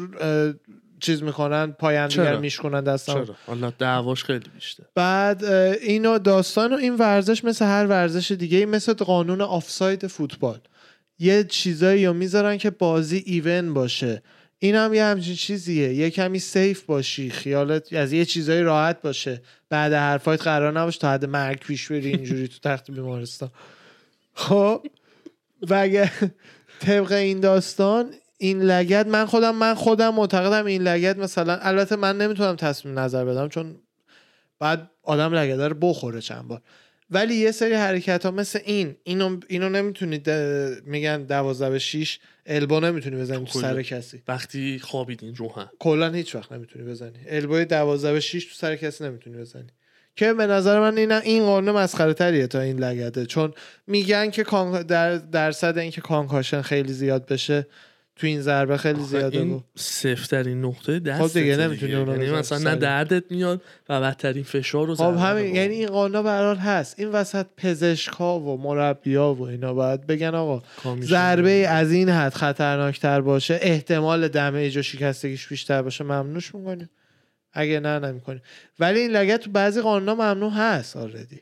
Speaker 1: چیز می‌کنن پایان دیگر؟ میشکنن دستم
Speaker 2: حالا دعواش خیلی بیشتر.
Speaker 1: بعد اینو داستان و این ورزش مثل هر ورزش دیگه مثل قانون آفساید فوتبال. یه چیزایی رو می‌ذارن که بازی even باشه. این هم یه همچین چیزیه. یه کمی safe باشی خیالت از یه چیزایی راحت باشه. بعد هر fight قرار نباشه تا حد مرگ پیش بری اینجوری تو تخت بیمارستان. خب؟ و اگه طبق این داستان این لگت من خودم من خودم معتقدم این لگت مثلا البته من نمی‌تونم تصمیم نظر بدم چون بعد آدم لگت رو بخوره چند بار. ولی یه سری حرکت ها مثل این اینو, اینو نمی‌تونید میگن دوازده به شیش البو نمی‌تونی بزنی تو سر کسی.
Speaker 2: وقتی خوابیدین رو هم
Speaker 1: کلا هیچ وقت نمی‌تونی بزنی. البوی دوازده به شیش تو سر کسی نمی‌تونی بزنی. که به نظر من این این قانون مسخره تریه تا این لگته چون میگن که در درصد اینکه کانکاشن خیلی زیاد بشه تو این ضربه خیلی زیاده
Speaker 2: این سفترین نقطه دست
Speaker 1: خب دیگه نمی‌تونی
Speaker 2: یعنی مثلا نه. دردت میاد و بدترین فشار رو
Speaker 1: خب همین یعنی این قانونا به هر حال هست. این وسط پزشکا و مربیا و اینا باید بگن آقا. ضربه از این حد خطرناکتر باشه احتمال دمیج و شکستگیش بیشتر باشه. ممنوعش می‌کنیم. اگه نه نمی‌کنیم. ولی این لگت تو بعضی قانونا ممنوع هست آردی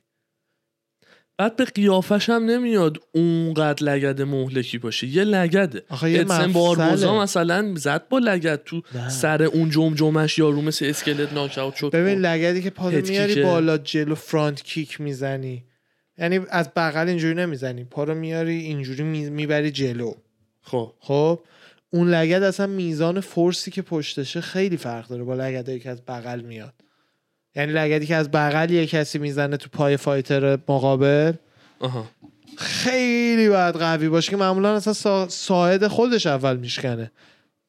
Speaker 2: بعد به قیافش هم نمیاد اونقدر لگد مهلکی باشه. یه لگده
Speaker 1: آخه یه.
Speaker 2: باربوزا مثلا زد با لگد تو
Speaker 1: نه.
Speaker 2: سر اون جمجمش یارو مثل اسکلت ناکاوت شد.
Speaker 1: ببین
Speaker 2: خب.
Speaker 1: لگدی که پا رو
Speaker 2: هد
Speaker 1: میاری
Speaker 2: کیکه.
Speaker 1: بالا جلو فرانت کیک می‌زنی. یعنی از بغل اینجوری نمی‌زنی. پا رو میاری اینجوری می- می‌بری جلو.
Speaker 2: خب.
Speaker 1: خب؟ اون لگد اصلا میزان فورسی که پشتشه خیلی فرق داره با لگدی که از بغل میاد. یعنی لگدی که از بغل یه کسی می‌زنه تو پای فایتر مقابل
Speaker 2: آها.
Speaker 1: خیلی باید قوی باشه که معمولا اصلا سا... ساعد خودش اول میشکنه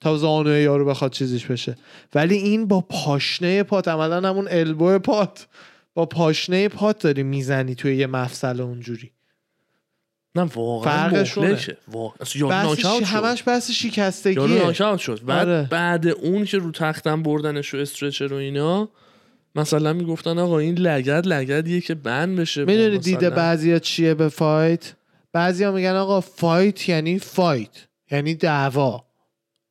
Speaker 1: تا زانوی یارو بخواد چیزیش بشه. ولی این با پاشنه پات عملا همون البو پات. با پاشنه پات داری می‌زنی توی یه مفصل اونجوری.
Speaker 2: نه واقعا
Speaker 1: فرقشونه.
Speaker 2: واقعا. یارو. شد.
Speaker 1: همش بحث
Speaker 2: یارو
Speaker 1: شکستگیه
Speaker 2: ناکاوت شد. بعد
Speaker 1: آره.
Speaker 2: بعد اون که رو تختم بردنش و stretcher و اینا مثلا می‌گفتن آقا این لگد لگدیه که banned بشه.
Speaker 1: می‌دونی دیده بعضیا چیه به fight؟ بعضیا میگن آقا fight یعنی fight یعنی دعوا.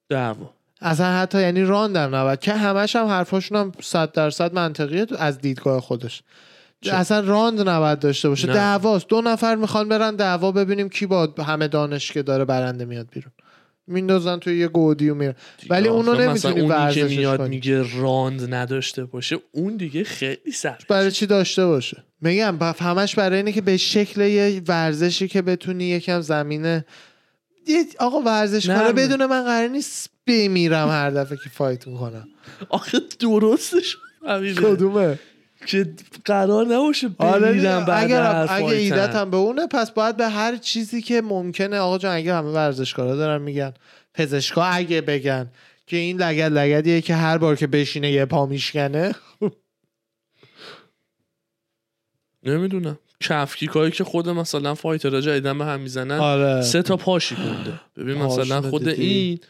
Speaker 2: دعوا.
Speaker 1: اصلا حتی یعنی راندم نبود که همش هم حرفاشون هم صد درصد منطقیه تو- از دیدگاه خودش.
Speaker 2: چه؟
Speaker 1: اصلا راند نباید داشته باشه. دعواست. دو نفر می‌خوان برن دعوا ببینیم کی با همه دانش که داره برنده میاد بیرون. میندازن توی یه گودی و میرن. ولی اونو نمی‌تونی
Speaker 2: اونی که
Speaker 1: ورزشش
Speaker 2: میاد
Speaker 1: کنی.
Speaker 2: میگه راند نداشته باشه اون دیگه خیلی سخت
Speaker 1: برای چی داشته باشه؟ میگم همش برای اینه که به شکل یه ورزشی که بتونی یکم زمینه آقا ورزش کنه. بدون من قرار نیست بمیرم هر دفعه که فایت می‌کنم.
Speaker 2: آخه درستش
Speaker 1: کدومه؟
Speaker 2: که قرار نباشه
Speaker 1: آره
Speaker 2: بمیرم بعد
Speaker 1: اگر
Speaker 2: هر
Speaker 1: اگه. ایدت هم به اونه پس باید به هر چیزی که ممکنه آقا جان اگه همه ورزشکارا دارن میگن پزشکا اگه بگن که این لگد لگدیه که هر بار که بشینه یه پا میشکنه.
Speaker 2: نمی‌دونم. کفکیکایی که خود مثلا فایترها جدیدن به هم می‌زنن
Speaker 1: آره.
Speaker 2: سه تا پاشی کنده ببین مثلا خود
Speaker 1: دیدی؟
Speaker 2: این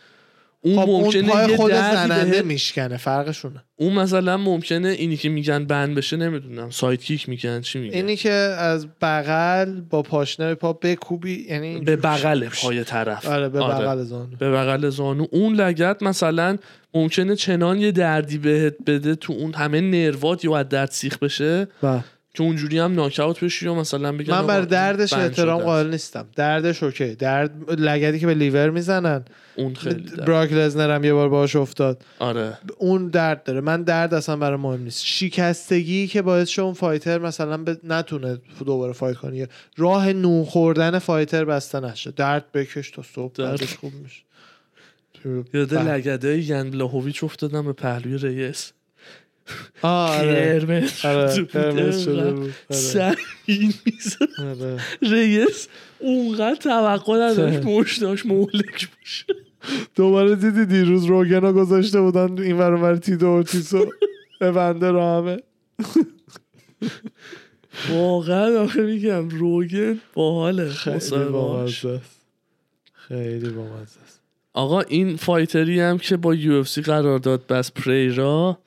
Speaker 2: اون
Speaker 1: خب اون
Speaker 2: ممکنه
Speaker 1: پای
Speaker 2: یه
Speaker 1: خود زننده میشکنه فرقشونه.
Speaker 2: اون مثلا ممکنه اینی که میگن بند بشه نمی‌دونم. سایت کیک میگن چی میگن؟
Speaker 1: اینی که از بغل با پاشنه پا بکوبی یعنی
Speaker 2: به بغل پای طرف.
Speaker 1: آره به بغل زانو.
Speaker 2: به بغل زانو. اون لگت مثلا ممکنه چنان یه دردی بهت بده تو اون همه نروات یا از درد سیخ بشه
Speaker 1: بله.
Speaker 2: که اونجوری هم ناکاوت بشی و مثلا بگن
Speaker 1: من بر دردش احترام قائل نیستم. دردش okay. درد لگدی که به لیور می‌زنن.
Speaker 2: اون خیلی درد.
Speaker 1: براک لزنر هم یه بار باش افتاد.
Speaker 2: آره.
Speaker 1: اون درد داره. من درد اصلا برای مهم نیست. شکستگی که باعث شه اون fighter مثلا به نتونه دوباره fight کنه. راه نون خوردن fighter بسته نشه. درد بکش تا صبح
Speaker 2: درد.
Speaker 1: دردش خوب میشه.
Speaker 2: یاد
Speaker 1: بله.
Speaker 2: لگده ین بلاهویچ افتادم به پهلوی
Speaker 1: ریس. آره
Speaker 2: قرمز
Speaker 1: آره. قرمز بود آره.
Speaker 2: سنگین می‌زد.
Speaker 1: آره.
Speaker 2: رئیس اونقدر توقع نداشت؟ مشتاش مهلک باشه
Speaker 1: دوباره دیدی دیروز روگنا گذاشته بودن این ور اونور تیدو اورتیسو به بنده رو همه
Speaker 2: واقعا آخه میگم روگن باحاله
Speaker 1: خیلی است خیلی بامزه
Speaker 2: آقا این فایتری هم که با یو اف سی قرار داد بس پریرا.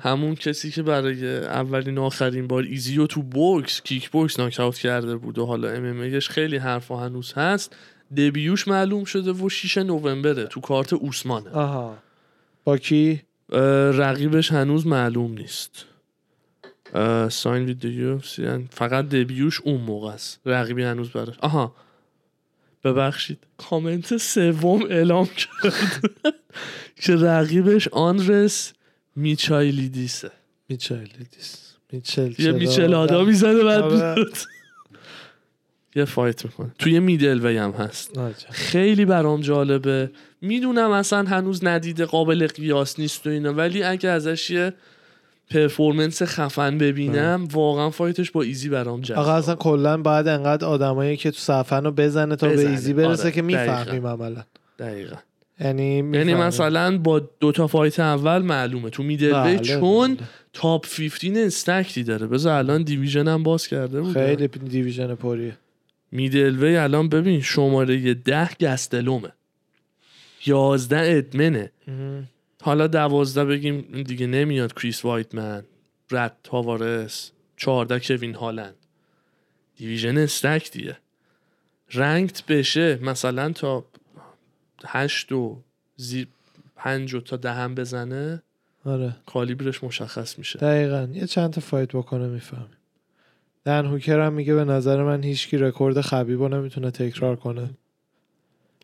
Speaker 2: همون کسی که برای اولین آخرین بار ایزیو تو بوکس کیک بوکس ناکاوت کرده بود و حالا ام ام خیلی حرفا هنوز هست دبیوش معلوم شده و 6 نوامبره تو کارت اوسمانه
Speaker 1: آها. با کی؟
Speaker 2: رقیبش هنوز معلوم نیست. ساین وید یو فقط دبیوش اون موقع است. رقیبی هنوز براش. آها. ببخشید. کامنت سوم اعلام کرد که رقیبش آندرس میچایلیدیسه.
Speaker 1: میچلیدیس میچل
Speaker 2: یه میچل آدا می‌زنه بعد
Speaker 1: آره.
Speaker 2: یه fight می‌کنه. توی middleweight هم هست. خیلی برام جالبه. می‌دونم اصلا هنوز ندیده قابل قیاس نیست و اینا ولی اگه ازش یه performance خفن ببینم واقعا fight ش با ایزی برام جذاب
Speaker 1: آقا اصلا کلا باید انقدر آدمایی که تو صفن رو بزنه تا به
Speaker 2: بزنه.
Speaker 1: ایزی برسه
Speaker 2: آره،
Speaker 1: که می‌فهمیم عملا.
Speaker 2: دقیقا.
Speaker 1: یعنی
Speaker 2: یعنی. مثلا با دوتا fight اول معلومه. تو میدل
Speaker 1: بله،
Speaker 2: چون
Speaker 1: بله.
Speaker 2: top 15 stacked ی داره. بذار الان division هم باز کرده بود
Speaker 1: خیلی division پریه.
Speaker 2: میدل وی الان ببین شماره ده گستلومه. یازده ادمنه. حالا دوازده بگیم دیگه نمیاد کریس وایتمن رد تاوارس چهارده کوین هالند. دیویژن استک دیگه. رنگت بشه مثلا تا هشت و زی پنج و تا دهم بزنه
Speaker 1: آره.
Speaker 2: کالیبرش مشخص میشه.
Speaker 1: دقیقا. یه چند تا فایت بکنه می‌فهمیم. دن هوکر هم میگه به نظر من هیچکی رکورد خبیبو نمی‌تونه تکرار کنه.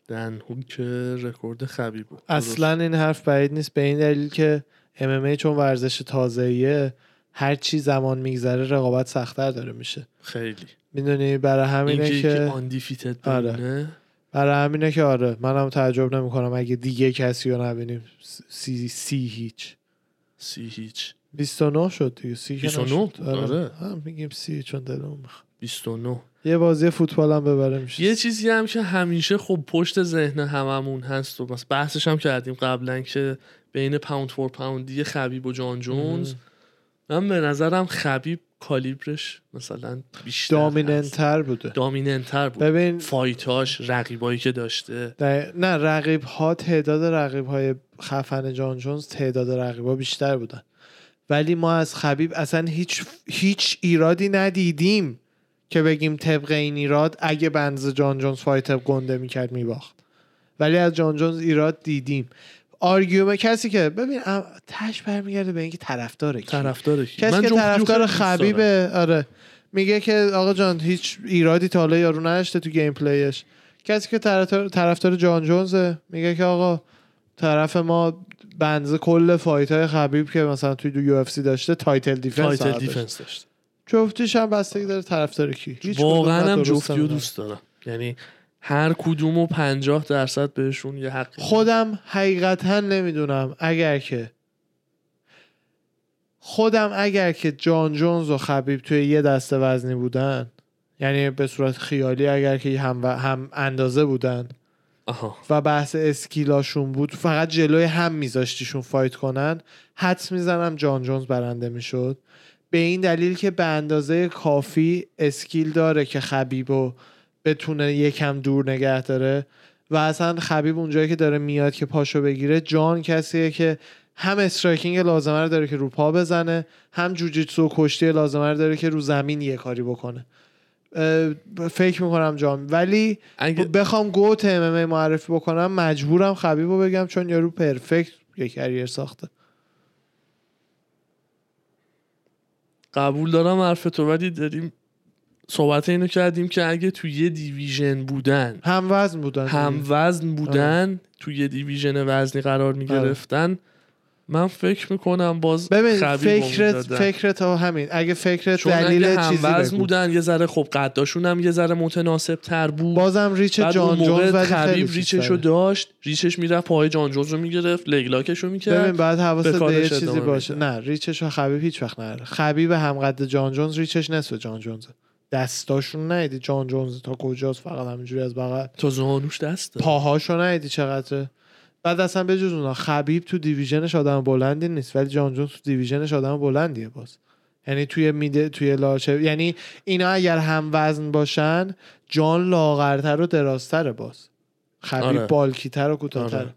Speaker 2: دن هوکر رکورد خبیب بود.
Speaker 1: اصلا این حرف بعید نیست. به این دلیل که MMA چون ورزش تازهیه هر چی زمان میگذره رقابت سختتر داره میشه.
Speaker 2: خیلی.
Speaker 1: می‌دونی؟ برای همینه که
Speaker 2: که undefeated
Speaker 1: آره. برای همینه که آره. منم تعجب نمی‌کنم اگه دیگه کسی رو نبینیم. سی, سی هیچ.
Speaker 2: سی هیچ.
Speaker 1: 29 شد دیگه. سی که
Speaker 2: 29
Speaker 1: نشد.
Speaker 2: آره.
Speaker 1: هم میگیم سی چون دلمون می‌خواد.
Speaker 2: 29
Speaker 1: یه بازی فوتبال هم ببره میشه.
Speaker 2: یه چیزی هم که همیشه خب پشت ذهن هممون هست و بحثش هم کردیم قبلا که بین پاوند فور پاوندی خبیب و جان جونز. من به نظرم خبیب کالیبرش مثلا بیشتر
Speaker 1: دامیننت
Speaker 2: هست.
Speaker 1: تر بوده.
Speaker 2: دامیننتر بود.
Speaker 1: ببین
Speaker 2: فایتاش رقیبایی که داشته.
Speaker 1: دقیق- نه رقیب ها تعداد رقیب های خفن جان جونز تعداد رقیب ها بیشتر بودن. ولی ما از خبیب اصلا هیچ هیچ ایرادی ندیدیم. که بگیم طبق این ایراد اگه بنز جان جونز فایتر گنده می‌کرد میباخت ولی از جان جونز ایراد دیدیم آرگیومه کسی که ببین تش برمیگرده به اینکه طرفداره کی.
Speaker 2: طرفدار کی؟
Speaker 1: کسی که طرفدار. خبیبه آره میگه که آقا جان هیچ ایرادی تا حالا یارو نداشته تو گیم پلیش کسی که طرفدار طرفدار جان جونزه میگه که آقا طرف ما به اندازه کل fight های خبیب که مثلا توی تو UFC داشته title
Speaker 2: defense
Speaker 1: title
Speaker 2: defense
Speaker 1: داشته. جفتیش هم بستگی داره طرفدار کی.
Speaker 2: واقعا هم جفتیو
Speaker 1: نمی‌دونم.
Speaker 2: دوست دارم. یعنی هر کدوم و پنجاه درصد بهشون یه حق
Speaker 1: خودم حقیقتا نمی‌دونم اگر که خودم اگر که جان جونز و خبیب توی یه دسته وزنی بودن یعنی به صورت خیالی اگر که هم, و هم اندازه بودن
Speaker 2: آها.
Speaker 1: و بحث skill اشون بود فقط جلوی هم میذاشتیشون fight کنن حدس می‌زنم جان جونز برنده می‌شد. به این دلیل که به اندازه کافی skill داره که خبیب رو بتونه یکم دور نگه داره. و اصلا خبیب اونجایی که داره میاد که پاشو بگیره جان کسیه که هم striking لازمه رو داره که رو پا بزنه هم جوجیتسو و کشتی لازمه رو داره که رو زمین یه کاری بکنه. فکر می‌کنم جان. ولی
Speaker 2: اگه
Speaker 1: بخوام گوت ام معرفی بکنم مجبورم خبیب رو بگم چون یارو پرفکت یه کریر ساخته.
Speaker 2: قبول دارم حرف تو ولی داریم صحبت اینو کردیم که اگه تو یه دیویژن بودن
Speaker 1: هم وزن بودن
Speaker 2: هم. وزن بودن تو یه دیویژن وزنی قرار می گرفتن من فکر می‌کنم باز
Speaker 1: ببین فکرت. فکرت ها همین. اگه فکرت
Speaker 2: چون
Speaker 1: دلیل
Speaker 2: اگه هم
Speaker 1: چیزی بگو.
Speaker 2: بودن یه ذره خب قداشون هم یه ذره متناسب تر بود.
Speaker 1: بازم ریچ جان جونز خیلی
Speaker 2: ریچش رو. داشت. ریچش می‌رفت پای جان جونز رو می‌گرفت لگلاکش رو
Speaker 1: ببین
Speaker 2: می‌کرد
Speaker 1: بعد حواست
Speaker 2: به
Speaker 1: یه چیزی باشه. نه ریچش و خبیب هیچ وقت خبیب همقد جان جونز ریچش نصف جان جونز دستاشون ندیدی جان جونز تا کجاست فقط همینجوری از بغل
Speaker 2: تا زانوش دست.
Speaker 1: پاهاشو ندیدی چقدره. بعد اصلا به جز اونا خبیب تو division ش آدم بلندی نیست ولی جان جونز تو division ش آدم بلندیه باز یعنی توی میده توی لاچه یعنی اینا اگر هم وزن باشن جان لاغرتر و درازتره باز خبیب
Speaker 2: آره.
Speaker 1: bulky تر و کوتاهتر
Speaker 2: آره.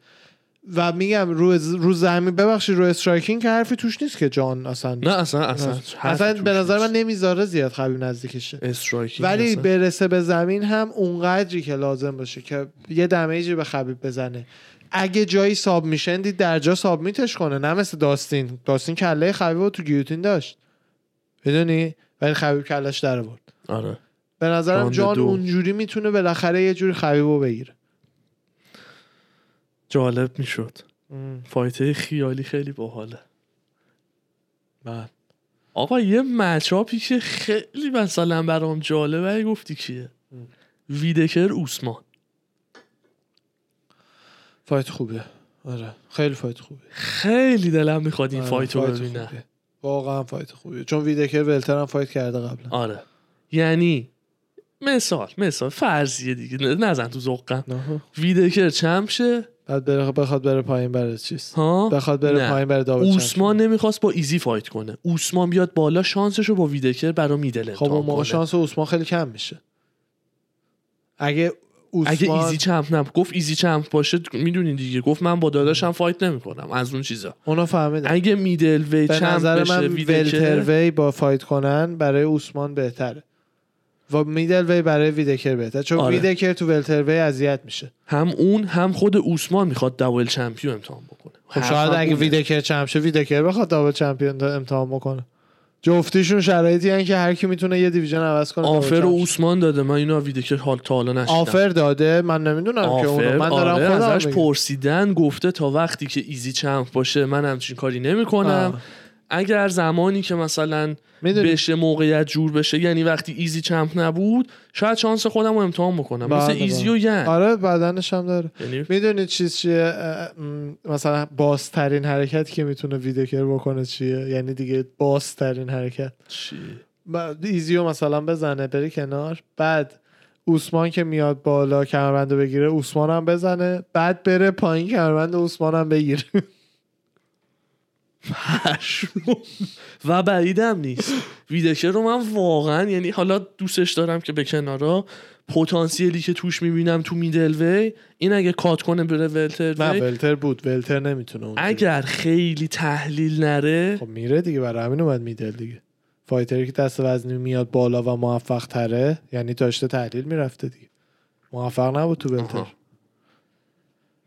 Speaker 1: و میگم رو رو زمین ببخشید رو striking که حرفی توش نیست که جان اصلا
Speaker 2: نه اصلا اصلا
Speaker 1: اصلا به نظر من نمی‌ذاره زیاد خبیب نزدیکشه
Speaker 2: striking
Speaker 1: ولی
Speaker 2: اصلا.
Speaker 1: برسه به زمین هم اونقدری که لازم باشه که یه damage ی به خبیب بزنه اگه جایی ساب میشن دید در جا ساب میتش کنه. نه مثل داستین. داستین کله خبیب رو تو گیوتین داشت. می‌دونی؟ ولی خبیب کلش در برد
Speaker 2: آره.
Speaker 1: به نظرم جان
Speaker 2: دو.
Speaker 1: اونجوری می‌تونه بالاخره یه جوری خبیب رو بگیره.
Speaker 2: جالب می‌شد. فایته خیالی خیلی باحاله.
Speaker 1: بله.
Speaker 2: آقا یه مچاپی که خیلی مثلا برام جالبه گفتی کیه؟ ویدکر اوسمان.
Speaker 1: fight خوبه. آره. خیلی fight خوبه.
Speaker 2: خیلی دلم می‌خواد این
Speaker 1: آره،
Speaker 2: fight رو ببینم.
Speaker 1: واقعا fight خوبیه. چون ویدکر welter هم fight کرده قبلا.
Speaker 2: آره. یعنی مثال مثال فرضیه دیگه. نزن تو
Speaker 1: نه.
Speaker 2: ویدکر champ شه.
Speaker 1: بعد بره بخواد بره پایین بره چیز.
Speaker 2: ها؟
Speaker 1: بخواد بره
Speaker 2: نه.
Speaker 1: پایین بره double.
Speaker 2: اوسمان نمی‌خواست با ایزی fight کنه. اوسمان بیاد بالا شانسش رو با ویدکر برا middle
Speaker 1: خب اون
Speaker 2: امتحان
Speaker 1: موقع
Speaker 2: کنه.
Speaker 1: شانس عثمان خیلی کم میشه. اگه
Speaker 2: اگه ایزی champ نب گفت ایزی champ باشه می‌دونی دیگه. گفت من با داداشم fight نمی‌کنم. از اون چیزا.
Speaker 1: اونو فهمیدم
Speaker 2: اگه middleweight champ
Speaker 1: نظر
Speaker 2: بشه
Speaker 1: من welterweight با fight کنن برای عثمان بهتره. و middleweight برای ویدکر بهتره. چون
Speaker 2: آره.
Speaker 1: ویدکر تو welterweight اذیت میشه.
Speaker 2: هم اون هم خود عثمان می‌خواد double champion امتحان بکنه.
Speaker 1: خب شاید اگه. ویدکر champ شه ویدکر بخواد double champion امتحان بکنه. جفتیشون شرایطی هن که هر کی می‌تونه یه division عوض کنه offer
Speaker 2: و. عثمان داده من اینو ویدکر حال تا حالا نشنیدم
Speaker 1: offer داده من نمی‌دونم که
Speaker 2: offer
Speaker 1: اونو من دارم
Speaker 2: آره ازش. پرسیدن گفته تا وقتی که ایزی champ باشه من همچین کاری نمی‌کنم. اگر زمانی که مثلا
Speaker 1: می‌دونی؟
Speaker 2: بشه موقعیت جور بشه یعنی وقتی ایزی champ نبود شاید شانس خودم رو امتحان بکنم. مثل
Speaker 1: بله،
Speaker 2: ایزی
Speaker 1: بله.
Speaker 2: و ین.
Speaker 1: آره بدنش هم داره.
Speaker 2: یعنی
Speaker 1: می‌دونی چیز چیه؟ مثلا بازترین حرکت که می‌تونه ویدکر بکنه چیه؟ یعنی دیگه بازترین حرکت.
Speaker 2: چی؟
Speaker 1: بعد ایزیو مثلا بزنه بری کنار بعد عثمان که میاد بالا کمربند رو بگیره عثمان هم بزنه بعد بره پایین کمربند عثمان هم بگیره.
Speaker 2: و بعیدم نیست. ویدکر رو من واقعا یعنی حالا دوستش دارم که به کنارا پتانسیلی که توش می‌بینم تو میدل وی این اگه کات کنه بره ولتر
Speaker 1: نه ولتر بود. ولتر نمی‌تونه اون
Speaker 2: اگر خیلی تحلیل نره.
Speaker 1: خب میره دیگه برای همین اومد میدل دیگه. فایتری که دست وزنی میاد بالا و موفق تره یعنی داشته تحلیل می‌رفته دیگه. موفق نبود تو ولتر.
Speaker 2: آها.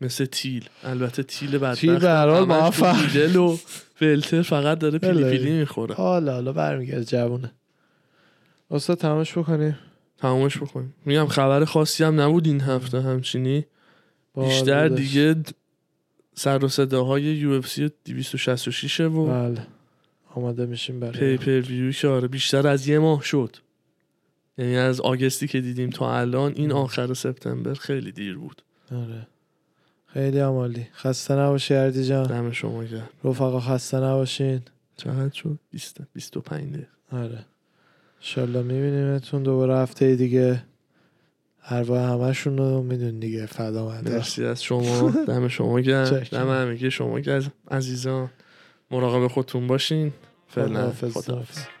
Speaker 2: مثل تیل. البته تیل بدبخت
Speaker 1: تیل به هر حال
Speaker 2: همش تو
Speaker 1: موفق.
Speaker 2: میدل و ولتر فقط داره پیلی. پیلی می‌خوره.
Speaker 1: حالا حالا برمیگرده جوونه. استاد تماش بکنیم؟
Speaker 2: تمامش بکنیم. میگم خبر خاصی هم نبود این هفته همچینی. بیشتر دیگه سر و صداهای UFC 266 و
Speaker 1: بله. آماده میشیم برای
Speaker 2: pay per view که آره بیشتر از یه ماه شد. یعنی از آگستی که دیدیم تا الان این آخر سپتامبر خیلی دیر بود.
Speaker 1: آره. خیلی عالی خسته نباشی اردی جان.
Speaker 2: دم شما گرم.
Speaker 1: رفقا خسته نباشین.
Speaker 2: چقدر شد؟ 20 25 دقیقه.
Speaker 1: آره. انشالله میبینیمتون. دوباره هفته دیگه ارواح همشون رو میدون دیگه. فدا
Speaker 2: مرسی از شما. دم شما گرم. دم همگی شما گرم. عزیزان مراقب خودتون باشین. فعلا. خداحافظ.